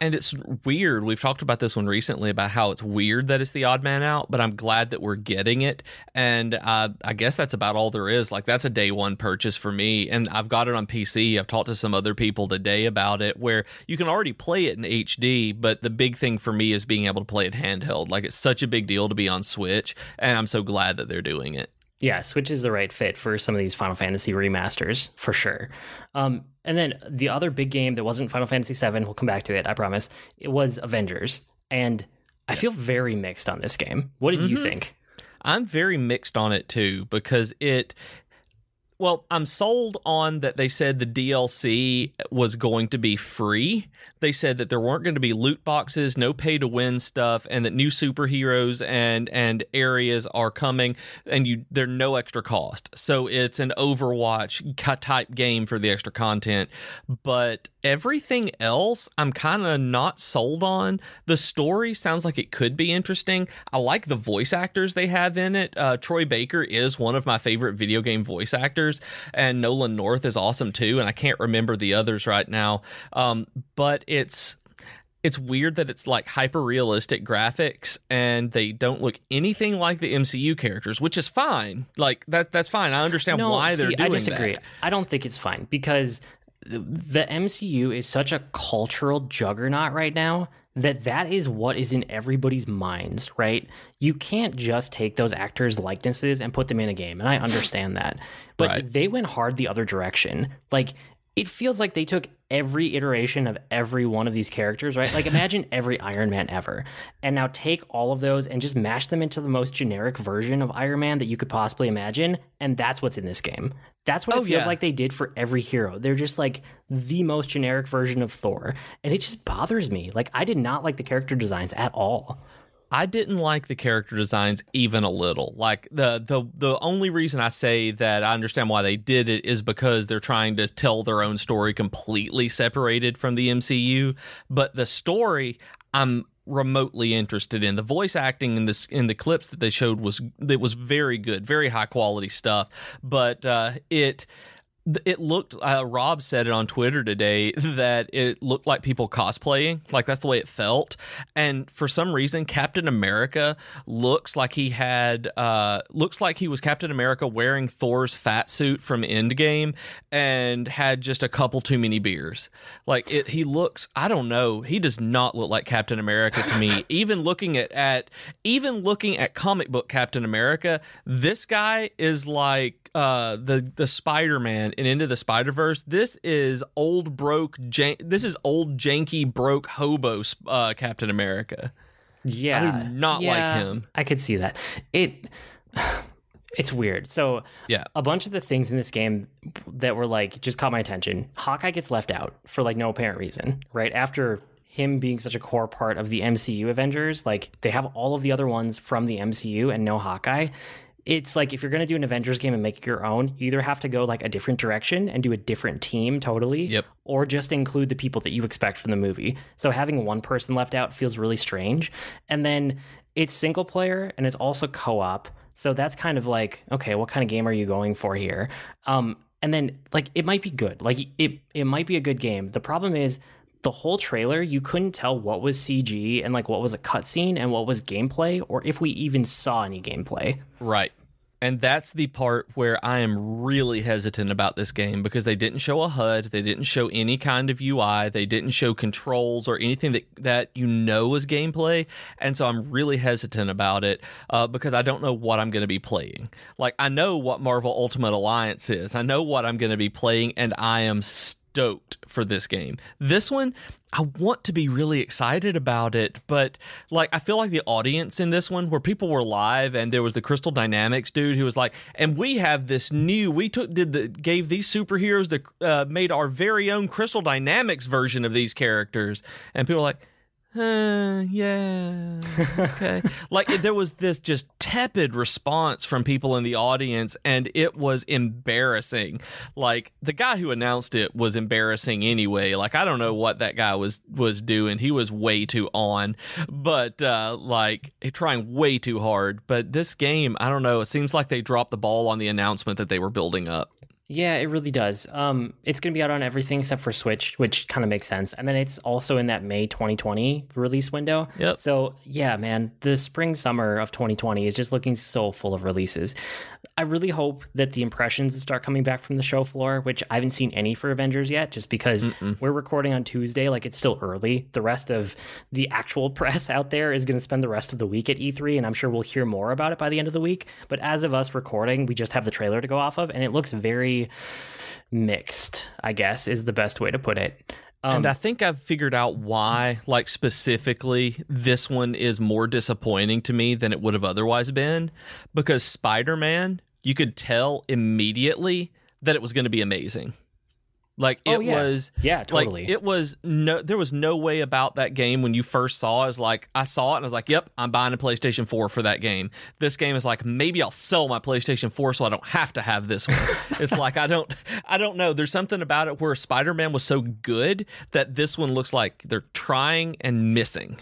And it's weird. We've talked about this one recently about how it's weird that it's the odd man out, but I'm glad that we're getting it. And uh, I guess that's about all there is. Like, that's a day one purchase for me. And I've got it on PC. I've talked to some other people today about it where you can already play it in HD, but the big thing for me is being able to play it handheld. Like, it's such a big deal to be on Switch. And I'm so glad that they're doing it. Yeah, Switch is the right fit for some of these Final Fantasy remasters for sure. Um, and then the other big game that wasn't Final Fantasy VII, we'll come back to it, I promise. It was Avengers, and I feel very mixed on this game. What did you Mhm. think? I'm very mixed on it too because it well, I'm sold on that they said the DLC was going to be free. They said that there weren't going to be loot boxes, no pay to win stuff, and that new superheroes and and areas are coming and you they're no extra cost. So it's an Overwatch type game for the extra content. But everything else I'm kind of not sold on. The story sounds like it could be interesting. I like the voice actors they have in it. Uh, Troy Baker is one of my favorite video game voice actors, and Nolan North is awesome too. And I can't remember the others right now. Um, but it's it's weird that it's like hyper realistic graphics and they don't look anything like the MCU characters, which is fine. Like that that's fine. I understand no, why they're see, doing I disagree. that. I don't think it's fine because the MCU is such a cultural juggernaut right now that that is what is in everybody's minds, right? You can't just take those actors' likenesses and put them in a game, and I understand that. But Right. they went hard the other direction. Like it feels like they took every iteration of every one of these characters, right? Like imagine every Iron Man ever. And now take all of those and just mash them into the most generic version of Iron Man that you could possibly imagine, and that's what's in this game. That's what Oh, it feels yeah. like they did for every hero. They're just like the most generic version of Thor. And it just bothers me. Like I did not like the character designs at all. I didn't like the character designs even a little. Like the the the only reason I say that I understand why they did it is because they're trying to tell their own story completely separated from the MCU, but the story I'm remotely interested in. The voice acting in this in the clips that they showed was it was very good, very high quality stuff, but uh it it looked uh, rob said it on twitter today that it looked like people cosplaying like that's the way it felt. And for some reason captain america looks like he had uh looks like he was captain america wearing thor's fat suit from endgame and had just a couple too many beers. Like it he looks i don't know he does not look like captain america to me. Even looking at at even looking at comic book captain america this guy is like uh the the spider-man and into the spider-verse this is old broke jan- this is old janky broke hobo uh captain america Yeah. I do not like him. I could see that. It it's weird. So yeah a bunch of the things in this game that were like just caught my attention. Hawkeye gets left out for like no apparent reason, right? After him being such a core part of the MCU Avengers, like they have all of the other ones from the MCU and no Hawkeye. It's like if you're going to do an Avengers game and make it your own, you either have to go like a different direction and do a different team totally, Yep. or just include the people that you expect from the movie. So having one person left out feels really strange. And then it's single player and it's also co-op. So that's kind of like, okay, what kind of game are you going for here? Um, and then like it might be good. Like it it might be a good game. The problem is the whole trailer, you couldn't tell what was CG and like what was a cutscene and what was gameplay, or if we even saw any gameplay. Right. And that's the part where I am really hesitant about this game because they didn't show a HUD, they didn't show any kind of UI, they didn't show controls or anything that that you know is gameplay, and so I'm really hesitant about it uh, because I don't know what I'm going to be playing. Like I know what Marvel Ultimate Alliance is, I know what I'm going to be playing, and I am stoked for this game. This one, I want to be really excited about it, but like I feel like the audience in this one, where people were live and there was the Crystal Dynamics dude who was like, and we have this new, we took did the gave these superheroes the uh, made our very own Crystal Dynamics version of these characters, and people like. Uh, yeah. Okay. like there was this just tepid response from people in the audience, and it was embarrassing. Like the guy who announced it was embarrassing anyway. Like I don't know what that guy was was doing. He was way too on, but uh, like trying way too hard. But this game, I don't know. It seems like they dropped the ball on the announcement that they were building up. Yeah, it really does. Um, it's going to be out on everything except for Switch, which kind of makes sense. And then it's also in that May 2020 release window. Yep. So, yeah, man, the spring summer of 2020 is just looking so full of releases. I really hope that the impressions start coming back from the show floor, which I haven't seen any for Avengers yet, just because we're recording on Tuesday. Like, it's still early. The rest of the actual press out there is going to spend the rest of the week at E3, and I'm sure we'll hear more about it by the end of the week. But as of us recording, we just have the trailer to go off of, and it looks very mixed, I guess, is the best way to put it. Um, and I think I've figured out why, like specifically, this one is more disappointing to me than it would have otherwise been. Because Spider Man, you could tell immediately that it was going to be amazing. Like oh, it Oh, yeah. was, yeah, totally. like it was no, there was no way about that game when you first saw. it. I was like, I saw it and I was like, yep, I'm buying a PlayStation 4 for that game. This game is like, maybe I'll sell my PlayStation 4 so I don't have to have this one. it's like I don't, I don't know. There's something about it where Spider Man was so good that this one looks like they're trying and missing.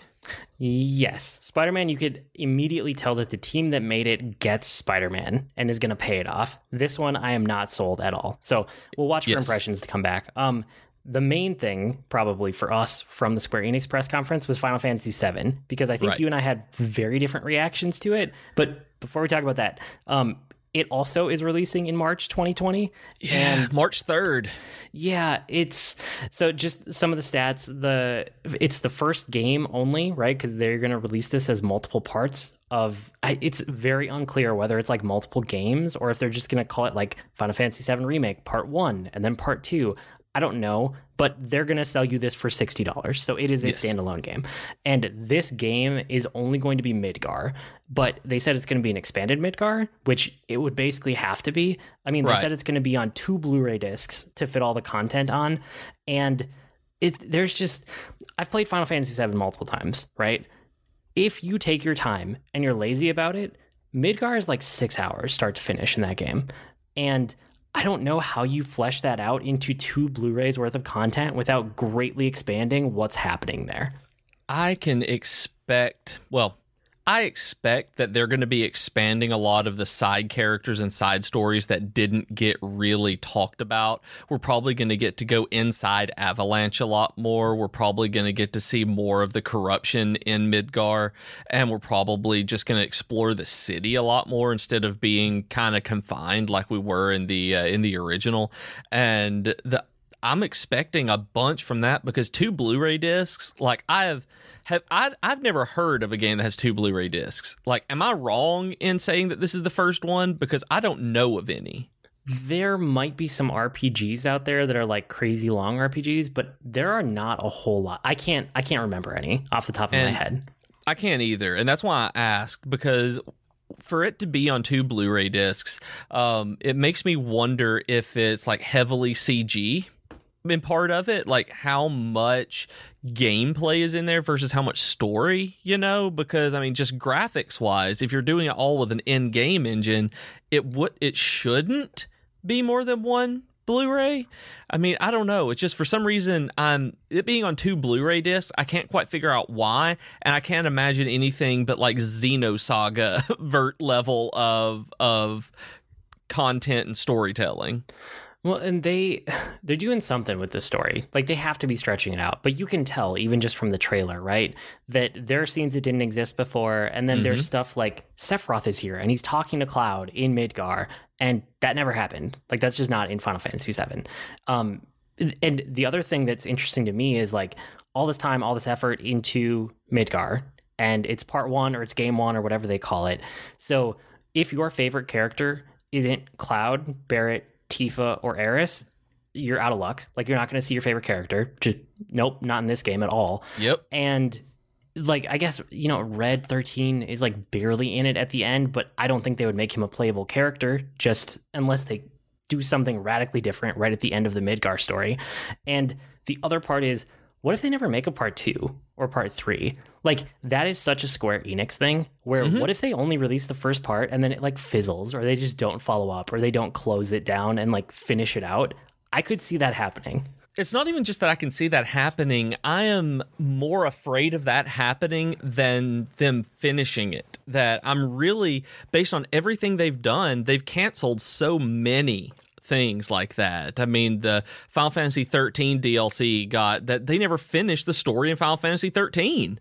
Yes, Spider Man, you could immediately tell that the team that made it gets Spider Man and is going to pay it off. This one, I am not sold at all. So we'll watch for Yes. impressions to come back. Um, the main thing, probably for us from the Square Enix press conference, was Final Fantasy VII because I think Right. you and I had very different reactions to it. But before we talk about that, um, it also is releasing in March 2020. And March 3rd. Yeah, it's so just some of the stats. The it's the first game only, right? Because they're going to release this as multiple parts of. It's very unclear whether it's like multiple games or if they're just going to call it like Final Fantasy VII Remake Part One and then Part Two. I don't know, but they're going to sell you this for sixty dollars, so it is a Yes. standalone game. And this game is only going to be Midgar, but they said it's going to be an expanded Midgar, which it would basically have to be. I mean, they said it's going to be on two Blu-ray discs to fit all the content on, and it there's just I've played Final Fantasy VII multiple times, right? If you take your time and you're lazy about it, Midgar is like six hours start to finish in that game, and I don't know how you flesh that out into two Blu-rays worth of content without greatly expanding what's happening there. I can expect, well, I expect that they're going to be expanding a lot of the side characters and side stories that didn't get really talked about. We're probably going to get to go inside Avalanche a lot more. We're probably going to get to see more of the corruption in Midgar, and we're probably just going to explore the city a lot more instead of being kind of confined like we were in the uh, in the original. And the I'm expecting a bunch from that because two Blu-ray discs, like I have have I I've never heard of a game that has two Blu-ray discs. Like am I wrong in saying that this is the first one because I don't know of any. There might be some RPGs out there that are like crazy long RPGs, but there are not a whole lot. I can't I can't remember any off the top of my head. I can't either, and that's why I asked because for it to be on two Blu-ray discs, um, it makes me wonder if it's like heavily CG been part of it, like how much gameplay is in there versus how much story, you know? Because I mean, just graphics wise, if you're doing it all with an in-game engine, it would it shouldn't be more than one Blu-ray. I mean, I don't know. It's just for some reason I'm it being on two Blu-ray discs, I can't quite figure out why, and I can't imagine anything but like Xenosaga vert level of of content and storytelling. Well, and they they're doing something with this story. Like they have to be stretching it out. But you can tell even just from the trailer, right? That there are scenes that didn't exist before, and then there's stuff like Sephiroth is here and he's talking to Cloud in Midgar, and that never happened. Like that's just not in Final Fantasy VII. Um, and the other thing that's interesting to me is like all this time, all this effort into Midgar, and it's part one or it's game one or whatever they call it. So if your favorite character isn't Cloud, Barret, Tifa, or Aeris, you're out of luck. Like you're not going to see your favorite character. Just nope, not in this game at all. Yep. And like I guess you know, Red Thirteen is like barely in it at the end, but I don't think they would make him a playable character just unless they do something radically different right at the end of the Midgar story. And the other part is, what if they never make a part two or part three? Like that is such a Square Enix thing. Where mm-hmm. what if they only release the first part and then it like fizzles, or they just don't follow up, or they don't close it down and like finish it out? I could see that happening. It's not even just that I can see that happening. I am more afraid of that happening than them finishing it. That I'm really, based on everything they've done, they've canceled so many things like that. I mean, the Final Fantasy 13 DLC got that they never finished the story in Final Fantasy 13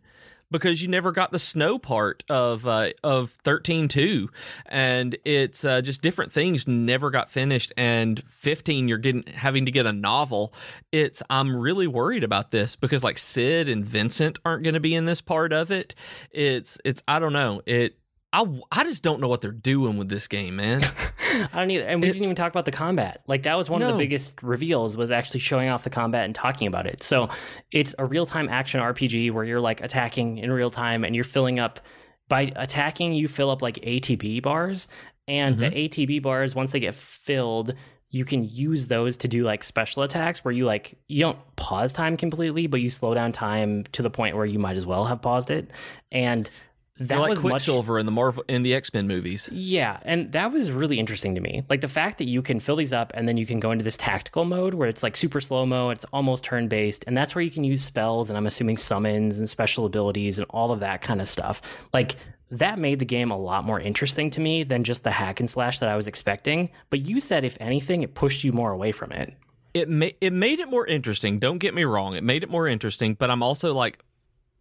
because you never got the snow part of uh, of thirteen two, and it's uh, just different things never got finished. And fifteen, you're getting having to get a novel. It's I'm really worried about this because like Sid and Vincent aren't going to be in this part of it. It's it's I don't know it. I, I just don't know what they're doing with this game, man. I don't either. And we It's- didn't even talk about the combat. Like that was one of the biggest reveals was actually showing off the combat and talking about it. So it's a real time action RPG where you're like attacking in real time and you're filling up by attacking you fill up like ATB bars and the mm-hmm. ATB bars once they get filled you can use those to do like special attacks where you like you don't pause time completely but you slow down time to the point where you might as well have paused it and that like was much Quicksilver in the Marvel in the X Men movies. yeah, and that was really interesting to me. Like the fact that you can fill these up and then you can go into this tactical mode where it's like super slow mo, it's almost turn based, and that's where you can use spells and I'm assuming summons and special abilities and all of that kind of stuff. Like that made the game a lot more interesting to me than just the hack and slash that I was expecting. But you said if anything, it pushed you more away from it. It ma- it made it more interesting. Don't get me wrong, it made it more interesting. But I'm also like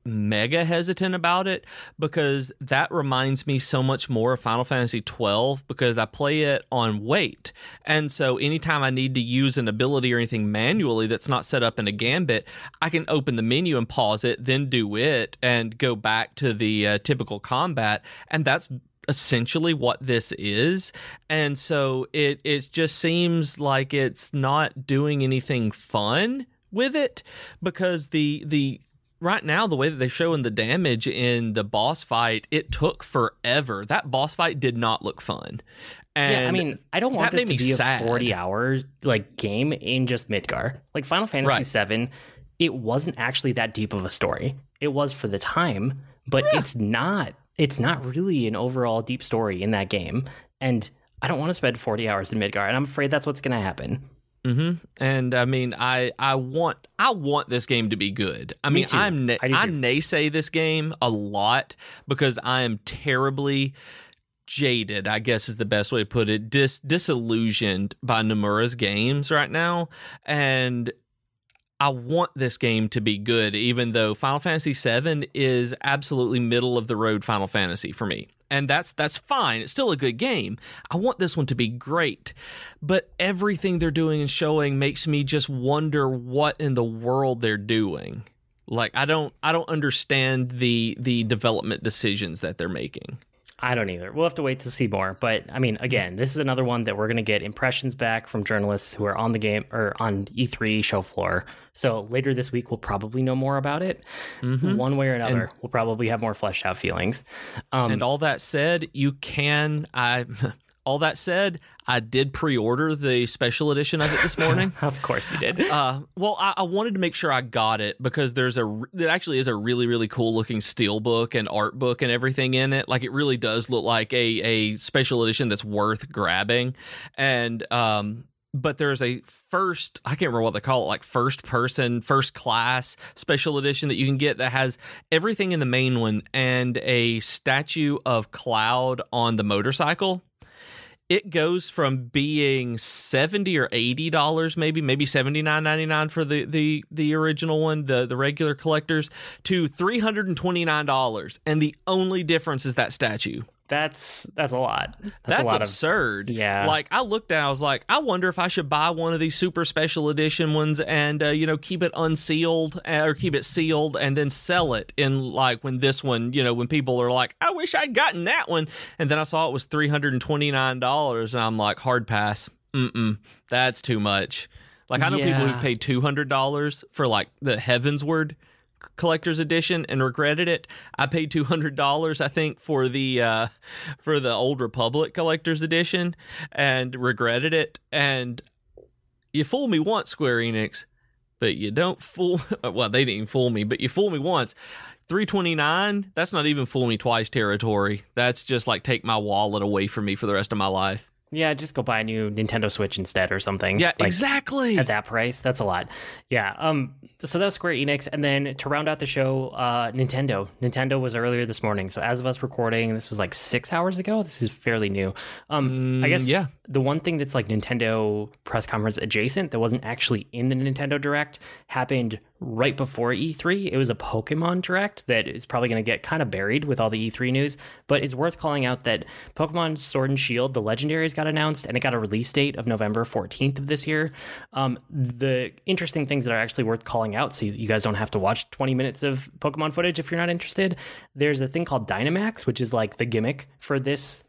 mega hesitant about it because that reminds me so much more of Final Fantasy 12 because I play it on wait. And so anytime I need to use an ability or anything manually that's not set up in a gambit, I can open the menu and pause it, then do it and go back to the uh, typical combat and that's essentially what this is and so it it just seems like it's not doing anything fun with it because the the right now the way that they're showing the damage in the boss fight it took forever that boss fight did not look fun and yeah, I mean, I don't want this to be sad. a 40 hour like game in just Midgar. Like Final Fantasy Right. 7, it wasn't actually that deep of a story. It was for the time, but it's not it's not really an overall deep story in that game. And I don't want to spend 40 hours in Midgar, and I'm afraid that's what's going to happen. Hmm And I mean, I I want I want this game to be good. I Me mean, too. I'm na- I I naysay this game a lot because I am terribly jaded. I guess is the best way to put it. Dis disillusioned by Nomura's games right now, and I want this game to be good, even though Final Fantasy VII is absolutely middle of the road Final Fantasy for me. And that's that's fine. It's still a good game. I want this one to be great. But everything they're doing and showing makes me just wonder what in the world they're doing. Like I don't I don't understand the the development decisions that they're making. I don't either. We'll have to wait to see more. But I mean, again, this is another one that we're going to get impressions back from journalists who are on the game or on E3 show floor. So later this week, we'll probably know more about it. Mhm. One way or another, we'll probably have more fleshed out feelings. Um, And all that said, you can I all that said, I did pre-order the special edition of it this morning. of course you did. Uh, well, I, I wanted to make sure I got it because there's a it actually is a really really cool looking steel book and art book and everything in it. Like it really does look like a a special edition that's worth grabbing. And um, but there's a first I can't remember what they call it, like first person, first class special edition that you can get that has everything in the main one and a statue of Cloud on the motorcycle it goes from being 70 or 80 dollars maybe maybe 79.99 for the the the original one the the regular collectors to 329 dollars. And the only difference is that statue That's that's a lot. That's, that's, a lot absurd. Yeah. like i looked at it, i was like i wonder if i should buy one of these super special edition ones and uh, you know keep it unsealed uh, or keep it sealed and then sell it in like when this one you know when people are like i wish i'd gotten that one. And then i saw it was $329 and i'm like hard pass. Mm-mm. That's too much. Like i know people who've paid $200 for like the heavensward collector's edition and regretted it. I paid two hundred dollars, I think, for the uh, for the Old Republic collector's edition, and regretted it. And you fool me once, Square Enix, but you don't fool. Well, they didn't fool me, but you fool me once. Three twenty nine. That's not even fool me twice territory. That's just like take my wallet away from me for the rest of my life. Yeah, just go buy a new Nintendo Switch instead or something. Yeah, Like, exactly. At that price, that's a lot. Yeah. Um. So that was Square Enix, and then to round out the show, uh, Nintendo. Nintendo was earlier this morning. So as of us recording, this was like six hours ago. This is fairly new. Um. I Mm, guess yeah. The one thing that's like Nintendo press conference adjacent that wasn't actually in the Nintendo Direct happened right before E3. It was a Pokemon Direct that is probably going to get kind of buried with all the E3 news, but it's worth calling out that Pokemon Sword and Shield, the Legendaries, got announced and it got a release date of November 14th of this year. Um, the interesting things that are actually worth calling out, so you guys don't have to watch 20 minutes of Pokemon footage if you're not interested, there's a thing called Dynamax, which is like the gimmick for this.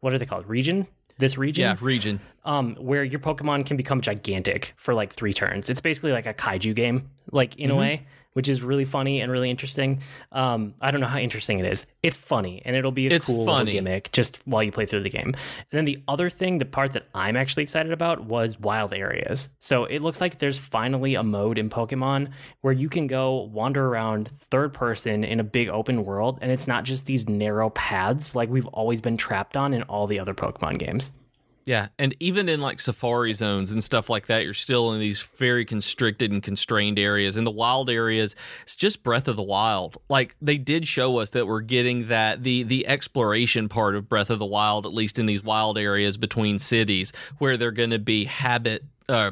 What are they called? Region? This region. Yeah, region. Um, where your Pokemon can become gigantic for like three turns. It's basically like a kaiju game, like in mm-hmm. a way, which is really funny and really interesting. Um, I don't know how interesting it is. It's funny and it'll be a it's cool funny. gimmick just while you play through the game. And then the other thing, the part that I'm actually excited about was wild areas. So it looks like there's finally a mode in Pokemon where you can go wander around third person in a big open world and it's not just these narrow paths like we've always been trapped on in all the other Pokemon games. Yeah, and even in like safari zones and stuff like that, you're still in these very constricted and constrained areas. In the wild areas, it's just Breath of the Wild. Like they did show us that we're getting that the the exploration part of Breath of the Wild, at least in these wild areas between cities, where they're going to be habit. Uh,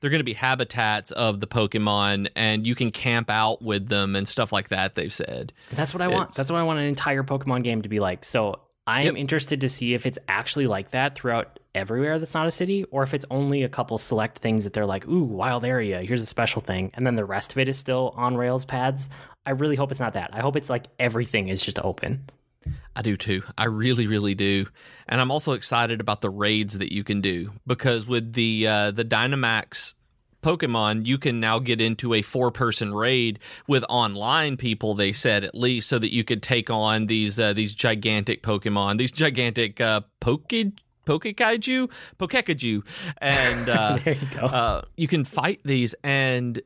they're going to be habitats of the Pokemon, and you can camp out with them and stuff like that. They've said that's what I it's, want. That's what I want an entire Pokemon game to be like. So I am yep. interested to see if it's actually like that throughout everywhere that's not a city, or if it's only a couple select things that they're like, ooh, wild area, here's a special thing, and then the rest of it is still on Rails pads. I really hope it's not that. I hope it's like everything is just open. I do too. I really, really do, and I'm also excited about the raids that you can do because with the uh, the Dynamax Pokemon, you can now get into a four person raid with online people. They said at least so that you could take on these uh, these gigantic Pokemon, these gigantic uh, Poke Pokekaiju, Pokekaju, and uh, there you go. Uh, you can fight these and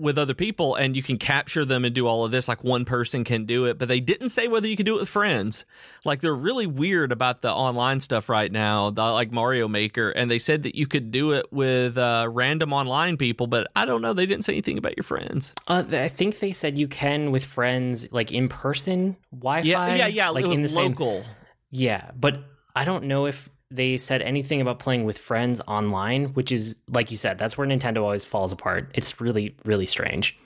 with other people and you can capture them and do all of this like one person can do it. But they didn't say whether you could do it with friends. Like they're really weird about the online stuff right now the, like mario maker. And they said that you could do it with uh, random online people but i don't know. They didn't say anything about your friends. Uh, i think they said you can with friends like in person wi-fi yeah yeah. Yeah like in the local. Same... yeah but i don't know if they said anything about playing with friends online, which is like you said, that's where Nintendo always falls apart. It's really, really strange.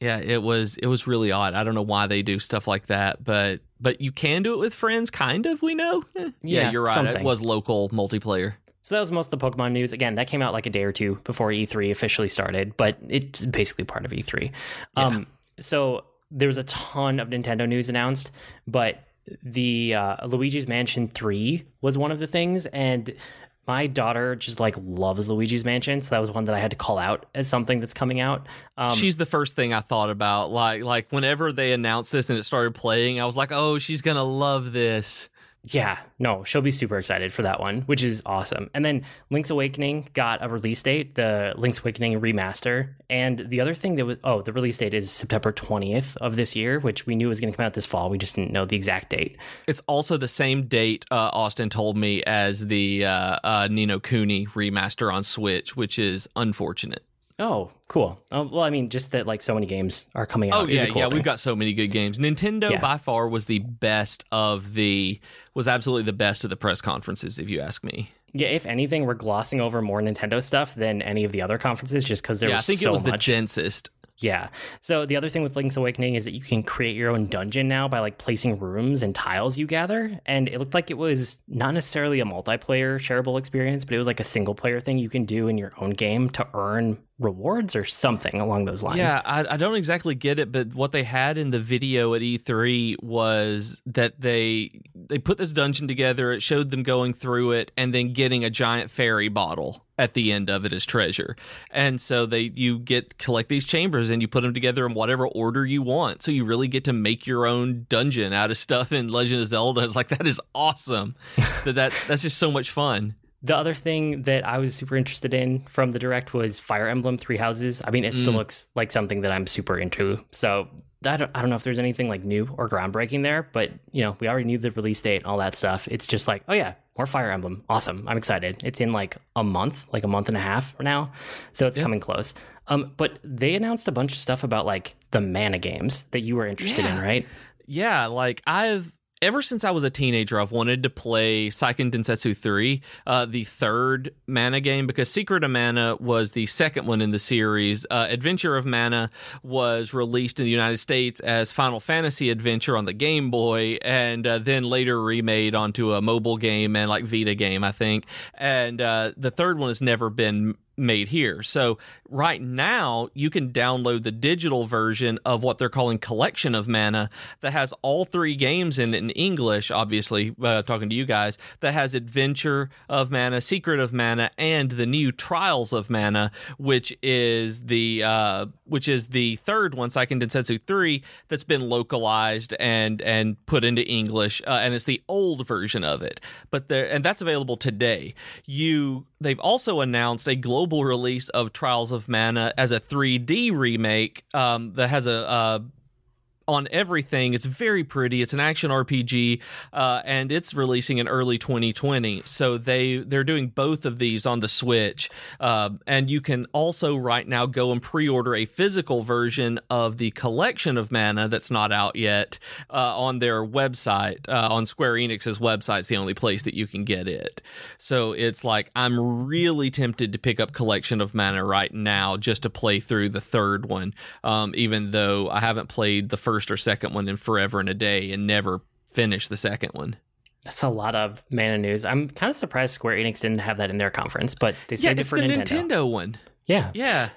Yeah, it was it was really odd. I don't know why they do stuff like that, but but you can do it with friends, kind of. We know. Eh, yeah, yeah, you're right. Something. It was local multiplayer. So that was most of the Pokemon news. Again, that came out like a day or two before E3 officially started, but it's basically part of E3. Yeah. Um, so there was a ton of Nintendo news announced, but the uh, Luigi's Mansion 3 was one of the things and my daughter just like loves Luigi's Mansion, so that was one that I had to call out as something that's coming out. Um, she's the first thing I thought about. Like like whenever they announced this and it started playing, I was like, "Oh, she's to love this." Yeah, no, she'll be super excited for that one, which is awesome. And then Link's Awakening got a release date, the Link's Awakening remaster. And the other thing that was, oh, the release date is September 20th of this year, which we knew was going to come out this fall. We just didn't know the exact date. It's also the same date, uh, Austin told me, as the uh, uh, Ni no Kuni remaster on Switch, which is unfortunate. Oh, cool. Uh, well, I mean, just that like so many games are coming out. Oh yeah, cool yeah. Thing. We've got so many good games. Nintendo yeah. by far was the best of the was absolutely the best of the press conferences, if you ask me. Yeah, if anything, we're glossing over more Nintendo stuff than any of the other conferences, just because there yeah, was I think so it was much. the densest. Yeah. So the other thing with Link's Awakening is that you can create your own dungeon now by like placing rooms and tiles you gather. And it looked like it was not necessarily a multiplayer shareable experience, but it was like a single player thing you can do in your own game to earn rewards or something along those lines. Yeah, I, I, don't exactly get it, but what they had in the video at E3 was that they they put this dungeon together. It showed them going through it and then getting a giant fairy bottle at the end of it as treasure. And so they you get collect these chambers and you put them together in whatever order you want. So you really get to make your own dungeon out of stuff in Legend of Zelda. It's like that is awesome. that that that's just so much fun. The other thing that I was super interested in from the direct was Fire Emblem Three Houses. I mean, it still mm. looks like something that I'm super into. So I don't, I don't know if there's anything like new or groundbreaking there, but you know, we already knew the release date and all that stuff. It's just like, oh yeah, more Fire Emblem. Awesome. I'm excited. It's in like a month, like a month and a half now. So it's yeah. coming close. Um, but they announced a bunch of stuff about like the mana games that you were interested yeah. in, right? Yeah, like I've ever since I was a teenager, I've wanted to play Seiken Densetsu 3, uh, the third mana game, because Secret of Mana was the second one in the series. Uh, Adventure of Mana was released in the United States as Final Fantasy Adventure on the Game Boy, and uh, then later remade onto a mobile game and like Vita game, I think. And uh, the third one has never been made here. So right now you can download the digital version of what they're calling Collection of Mana that has all three games in in English. Obviously, uh, talking to you guys, that has Adventure of Mana, Secret of Mana, and the new Trials of Mana, which is the uh, which is the third one, Seiken Densetsu three, that's been localized and and put into English, uh, and it's the old version of it. But there, and that's available today. You they've also announced a global release of Trials of Mana as a 3D remake um, that has a, a on everything. It's very pretty. It's an action RPG, uh, and it's releasing in early 2020. So they they're doing both of these on the Switch, uh, and you can also right now go and pre-order a physical version of the collection of mana that's not out yet uh, on their website uh, on Square Enix's website. It's the only place that you can get it. So it's like I'm really tempted to pick up collection of mana right now just to play through the third one, um, even though I haven't played the first first or second one in forever and a day and never finish the second one. That's a lot of mana news. I'm kind of surprised Square Enix didn't have that in their conference, but they saved yeah, it for the Nintendo. Nintendo one. Yeah. Yeah.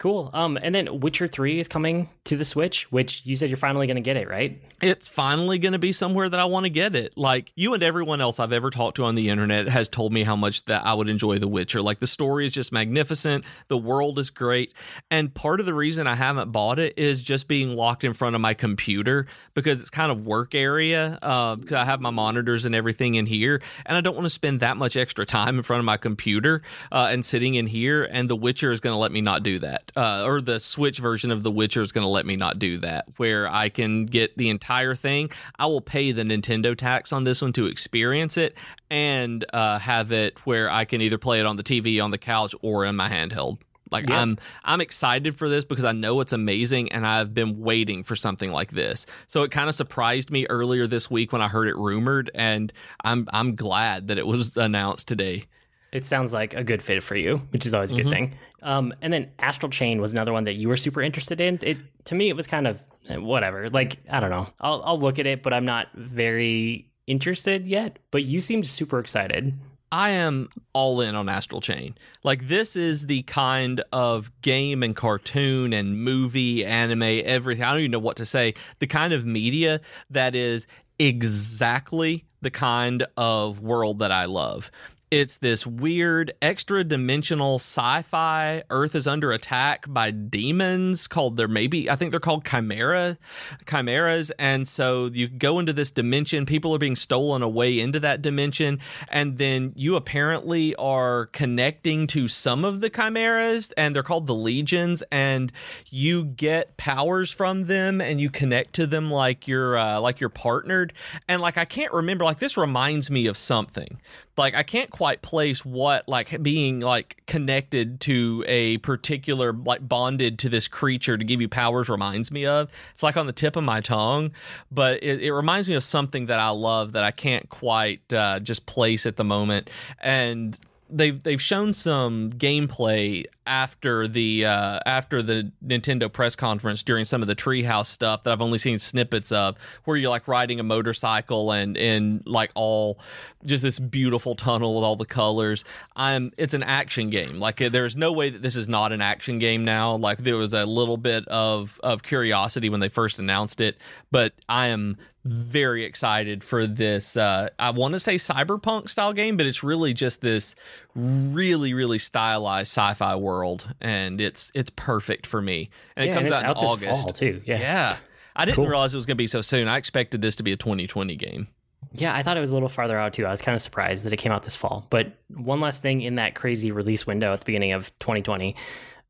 Cool. Um, and then Witcher Three is coming to the Switch, which you said you're finally going to get it, right? It's finally going to be somewhere that I want to get it. Like you and everyone else I've ever talked to on the internet has told me how much that I would enjoy The Witcher. Like the story is just magnificent, the world is great, and part of the reason I haven't bought it is just being locked in front of my computer because it's kind of work area. Because uh, I have my monitors and everything in here, and I don't want to spend that much extra time in front of my computer uh, and sitting in here. And The Witcher is going to let me not do that uh, or the Switch version of The Witcher is going to let me not do that, where I can get the entire thing. I will pay the Nintendo tax on this one to experience it and uh, have it where I can either play it on the TV, on the couch, or in my handheld. Like yeah. I'm I'm excited for this because I know it's amazing and I've been waiting for something like this. So it kind of surprised me earlier this week when I heard it rumored and I'm I'm glad that it was announced today. It sounds like a good fit for you, which is always a good mm-hmm. thing. Um, and then Astral Chain was another one that you were super interested in. It to me, it was kind of eh, whatever. Like I don't know. I'll I'll look at it, but I'm not very interested yet. But you seemed super excited. I am all in on Astral Chain. Like this is the kind of game and cartoon and movie, anime, everything. I don't even know what to say. The kind of media that is exactly the kind of world that I love. It's this weird extra dimensional sci fi Earth is under attack by demons called there maybe I think they're called chimera chimeras. And so you go into this dimension, people are being stolen away into that dimension, and then you apparently are connecting to some of the chimeras, and they're called the legions, and you get powers from them and you connect to them like you're uh, like you're partnered. And like I can't remember, like this reminds me of something like I can't quite place what like being like connected to a particular like bonded to this creature to give you powers reminds me of. It's like on the tip of my tongue, but it, it reminds me of something that I love that I can't quite uh, just place at the moment. And they've they've shown some gameplay after the uh, after the Nintendo press conference during some of the Treehouse stuff that I've only seen snippets of, where you're like riding a motorcycle and in like all just this beautiful tunnel with all the colors. I'm it's an action game. Like there's no way that this is not an action game now. Like there was a little bit of of curiosity when they first announced it, but I am very excited for this uh, i want to say cyberpunk style game but it's really just this really really stylized sci-fi world and it's it's perfect for me. And yeah, it comes and out in out august. too. Yeah. Yeah. I didn't Cool. realize it was going to be so soon. I expected this to be a 2020 game. Yeah, I thought it was a little farther out too. I was kind of surprised that it came out this fall. But one last thing in that crazy release window at the beginning of 2020,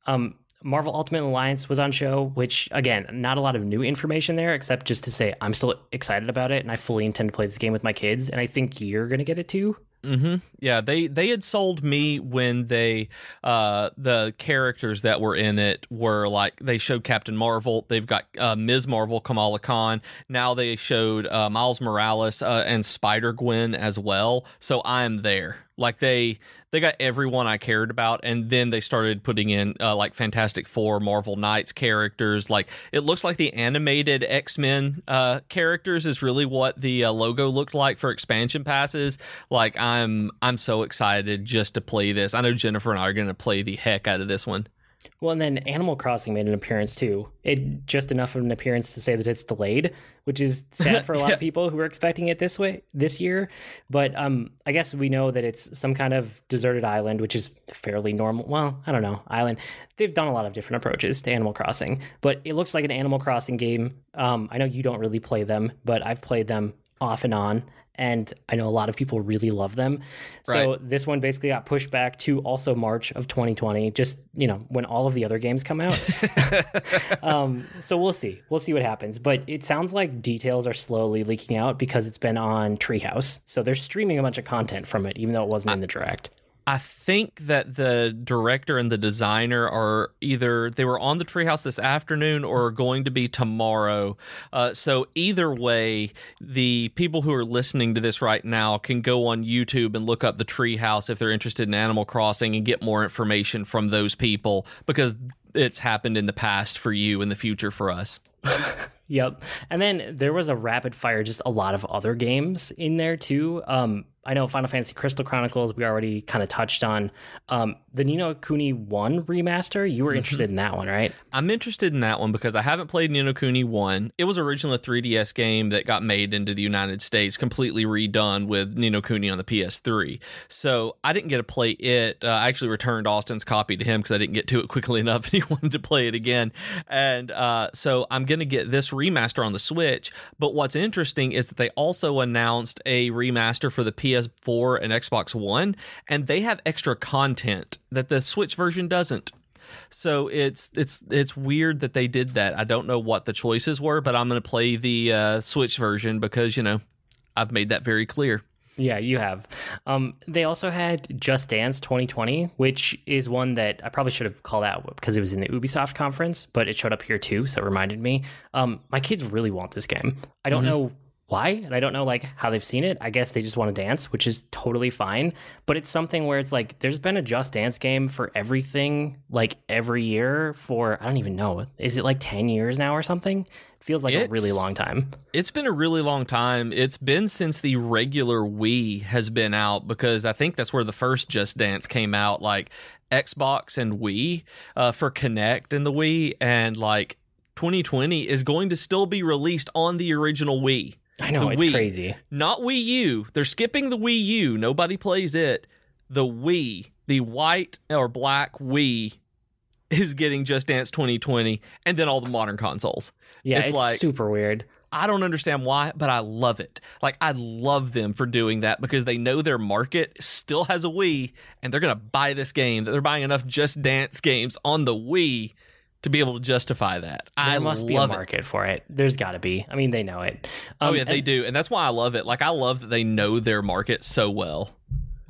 um, Marvel Ultimate Alliance was on show, which again, not a lot of new information there, except just to say I'm still excited about it and I fully intend to play this game with my kids. And I think you're gonna get it too. Mm-hmm. Yeah, they they had sold me when they uh the characters that were in it were like they showed Captain Marvel. They've got uh, Ms. Marvel, Kamala Khan. Now they showed uh, Miles Morales uh, and Spider Gwen as well. So I'm there. Like they they got everyone I cared about, and then they started putting in uh, like Fantastic Four, Marvel Knights characters. Like it looks like the animated X Men uh, characters is really what the uh, logo looked like for expansion passes. Like I'm I'm so excited just to play this. I know Jennifer and I are going to play the heck out of this one. Well, and then Animal Crossing made an appearance too. It just enough of an appearance to say that it's delayed, which is sad for a lot yeah. of people who were expecting it this way this year. But um, I guess we know that it's some kind of deserted island, which is fairly normal. Well, I don't know, island. They've done a lot of different approaches to Animal Crossing, but it looks like an Animal Crossing game. Um, I know you don't really play them, but I've played them off and on and I know a lot of people really love them. So right. this one basically got pushed back to also March of 2020, just you know when all of the other games come out. um, so we'll see, we'll see what happens. But it sounds like details are slowly leaking out because it's been on Treehouse, so they're streaming a bunch of content from it, even though it wasn't I, in the direct. I think that the director and the designer are either they were on the treehouse this afternoon or going to be tomorrow. Uh, so either way, the people who are listening to this right now can go on YouTube and look up the treehouse if they're interested in Animal Crossing and get more information from those people because it's happened in the past for you in the future for us. yep. And then there was a rapid fire, just a lot of other games in there too. Um, I know Final Fantasy Crystal Chronicles we already kind of touched on. Um, the Ni no Kuni 1 remaster, you were mm-hmm. interested in that one, right? I'm interested in that one because I haven't played Ni no Kuni 1. It was originally a 3DS game that got made into the United States, completely redone with Ni no Kuni on the PS3. So I didn't get to play it. Uh, I actually returned Austin's copy to him because I didn't get to it quickly enough and he wanted to play it again. And uh, so I'm going to get this remaster on the Switch. But what's interesting is that they also announced a remaster for the PS PS4 and Xbox One, and they have extra content that the Switch version doesn't. So it's it's it's weird that they did that. I don't know what the choices were, but I'm going to play the uh, Switch version because you know I've made that very clear. Yeah, you have. Um, they also had Just Dance 2020, which is one that I probably should have called out because it was in the Ubisoft conference, but it showed up here too, so it reminded me. Um, my kids really want this game. I don't mm-hmm. know why and i don't know like how they've seen it. I guess they just want to dance which is totally fine but it's something where it's like there's been a just dance game for everything like every year for i don't even know is it like 10 years now or something? It feels like it's, a really long time. it's been a really long time. It's been since the regular wii has been out because i think that's where the first just dance came out like xbox and wii uh, for Kinect and the wii and like 2020 is going to still be released on the original Wii. I know, it's Wii, crazy. Not Wii U. They're skipping the Wii U. Nobody plays it. The Wii, the white or black Wii, is getting Just Dance 2020, and then all the modern consoles. Yeah, it's, it's like super weird. I don't understand why, but I love it. Like I love them for doing that because they know their market still has a Wii, and they're gonna buy this game. That they're buying enough Just Dance games on the Wii to be able to justify that. There I must be a market it. for it. There's got to be. I mean, they know it. Oh, um, oh yeah, they and, do, and that's why I love it. Like I love that they know their market so well.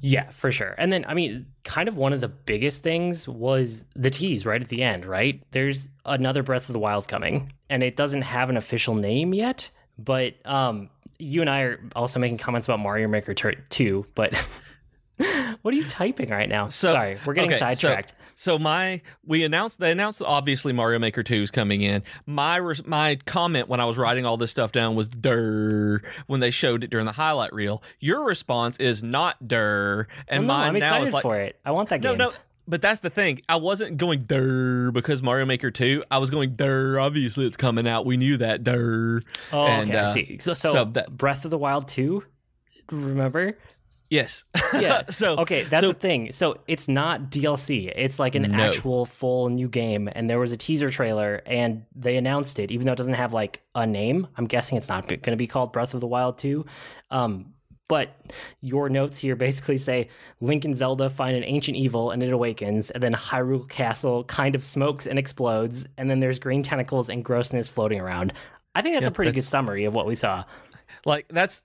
Yeah, for sure. And then, I mean, kind of one of the biggest things was the tease right at the end. Right? There's another Breath of the Wild coming, and it doesn't have an official name yet. But um, you and I are also making comments about Mario Maker 2, but what are you typing right now? So, Sorry, we're getting okay, sidetracked. So, so, my we announced they announced obviously Mario Maker 2 is coming in. My my comment when I was writing all this stuff down was "der" when they showed it during the highlight reel. Your response is not "der," and well, no, mine I'm now is like, for it. I want that game. No, no. But that's the thing. I wasn't going der because Mario Maker 2. I was going der. Obviously, it's coming out. We knew that der. Oh, and, okay. Uh, I see. So, so, so that, Breath of the Wild 2, remember? Yes. yeah. So okay, that's so, the thing. So it's not DLC. It's like an no. actual full new game. And there was a teaser trailer, and they announced it, even though it doesn't have like a name. I'm guessing it's not going to be called Breath of the Wild 2. Um, but your notes here basically say Link and Zelda find an ancient evil and it awakens, and then Hyrule Castle kind of smokes and explodes, and then there's green tentacles and grossness floating around. I think that's yep, a pretty that's... good summary of what we saw. Like that's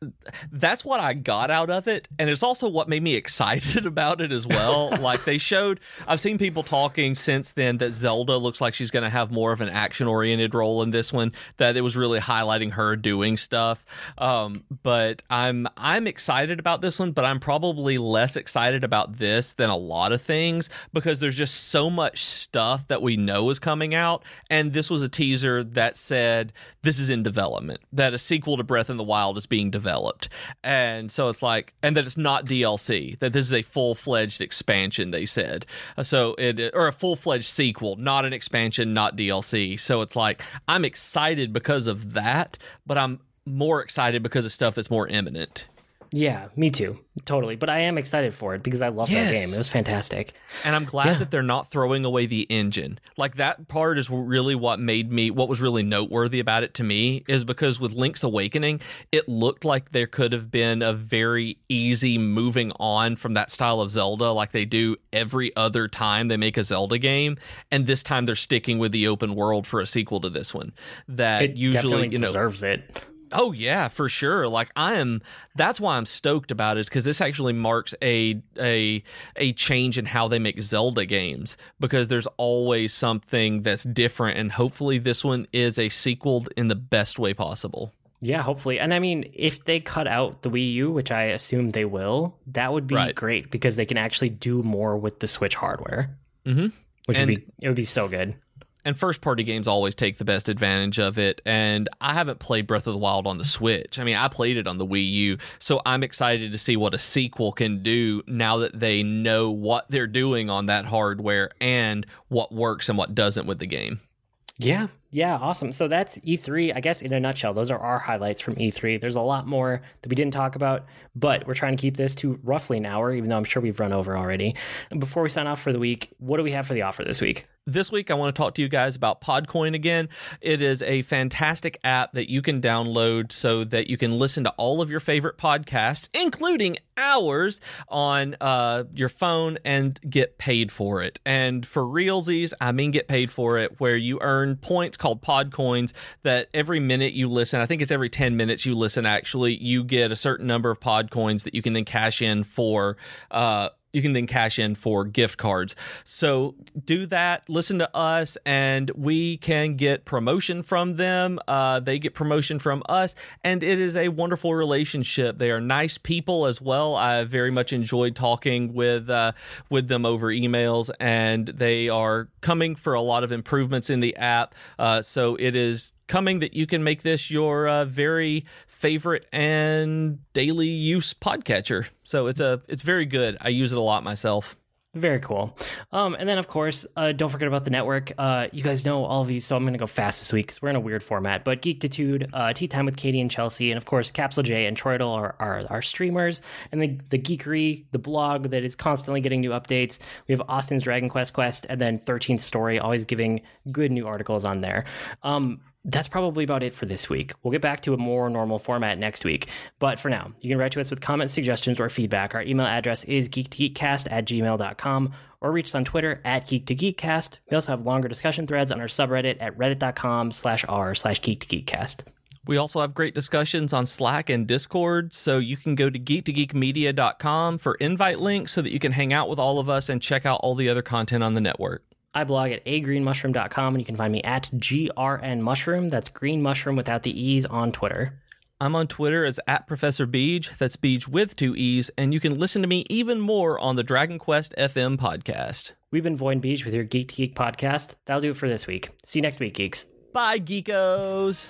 that's what I got out of it, and it's also what made me excited about it as well. like they showed, I've seen people talking since then that Zelda looks like she's going to have more of an action oriented role in this one. That it was really highlighting her doing stuff. Um, but I'm I'm excited about this one, but I'm probably less excited about this than a lot of things because there's just so much stuff that we know is coming out, and this was a teaser that said this is in development, that a sequel to Breath in the Wild is being developed. And so it's like, and that it's not DLC, that this is a full fledged expansion, they said. Uh, so it, uh, or a full fledged sequel, not an expansion, not DLC. So it's like, I'm excited because of that, but I'm more excited because of stuff that's more imminent. Yeah, me too. Totally. But I am excited for it because I love yes. that game. It was fantastic. And I'm glad yeah. that they're not throwing away the engine. Like that part is really what made me what was really noteworthy about it to me is because with Link's Awakening, it looked like there could have been a very easy moving on from that style of Zelda like they do every other time they make a Zelda game, and this time they're sticking with the open world for a sequel to this one. That it usually you know deserves it. Oh yeah, for sure. Like I am that's why I'm stoked about it is cuz this actually marks a a a change in how they make Zelda games because there's always something that's different and hopefully this one is a sequel in the best way possible. Yeah, hopefully. And I mean, if they cut out the Wii U, which I assume they will, that would be right. great because they can actually do more with the Switch hardware. hmm Which and would be it would be so good and first party games always take the best advantage of it. And I haven't played Breath of the Wild on the Switch. I mean, I played it on the Wii U, so I'm excited to see what a sequel can do now that they know what they're doing on that hardware and what works and what doesn't with the game. Yeah, yeah, awesome. So that's E3, I guess, in a nutshell. Those are our highlights from E3. There's a lot more that we didn't talk about, but we're trying to keep this to roughly an hour, even though I'm sure we've run over already. And before we sign off for the week, what do we have for the offer this week? This week, I want to talk to you guys about Podcoin again. It is a fantastic app that you can download so that you can listen to all of your favorite podcasts, including ours, on uh, your phone and get paid for it. And for realsies, I mean get paid for it, where you earn points called Podcoins that every minute you listen, I think it's every 10 minutes you listen, actually, you get a certain number of Podcoins that you can then cash in for. Uh, you can then cash in for gift cards. So do that, listen to us, and we can get promotion from them. Uh, they get promotion from us, and it is a wonderful relationship. They are nice people as well. I very much enjoyed talking with uh, with them over emails, and they are coming for a lot of improvements in the app. Uh, so it is coming that you can make this your uh, very favorite and daily use podcatcher. So it's a it's very good. I use it a lot myself. Very cool. Um, and then, of course, uh, don't forget about the network. Uh, you guys know all of these, so I'm going to go fast this week because we're in a weird format. But Geektitude, uh, Tea Time with Katie and Chelsea, and of course, Capsule J and Troytle are, are our streamers. And the, the Geekery, the blog that is constantly getting new updates. We have Austin's Dragon Quest Quest, and then 13th Story, always giving good new articles on there. Um, that's probably about it for this week. We'll get back to a more normal format next week. But for now, you can write to us with comments, suggestions, or feedback. Our email address is geek2geekcast at gmail.com or reach us on Twitter at geek2geekcast. We also have longer discussion threads on our subreddit at reddit.com slash r slash geek2geekcast. We also have great discussions on Slack and Discord, so you can go to geek2geekmedia.com for invite links so that you can hang out with all of us and check out all the other content on the network. I blog at agreenmushroom.com and you can find me at grnmushroom. That's green mushroom without the E's on Twitter. I'm on Twitter as at Professor Beej. That's Beej with two E's. And you can listen to me even more on the Dragon Quest FM podcast. We've been Void Beej with your Geek to Geek podcast. That'll do it for this week. See you next week, geeks. Bye, geekos.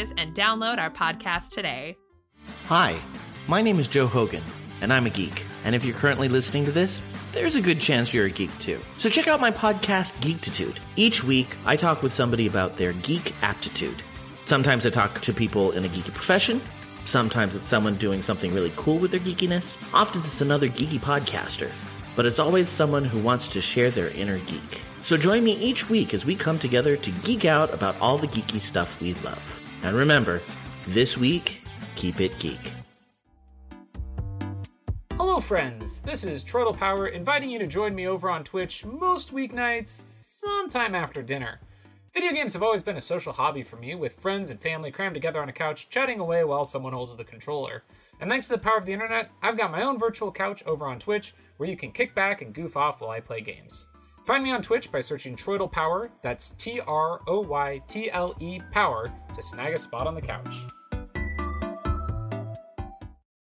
and download our podcast today. Hi, my name is Joe Hogan, and I'm a geek. And if you're currently listening to this, there's a good chance you're a geek too. So check out my podcast, Geektitude. Each week, I talk with somebody about their geek aptitude. Sometimes I talk to people in a geeky profession. Sometimes it's someone doing something really cool with their geekiness. Often it's another geeky podcaster. But it's always someone who wants to share their inner geek. So join me each week as we come together to geek out about all the geeky stuff we love. And remember, this week, keep it geek. Hello, friends. This is Troytle Power inviting you to join me over on Twitch most weeknights, sometime after dinner. Video games have always been a social hobby for me, with friends and family crammed together on a couch, chatting away while someone holds the controller. And thanks to the power of the internet, I've got my own virtual couch over on Twitch where you can kick back and goof off while I play games. Find me on Twitch by searching Troytle Power, that's T R O Y T L E Power, to snag a spot on the couch.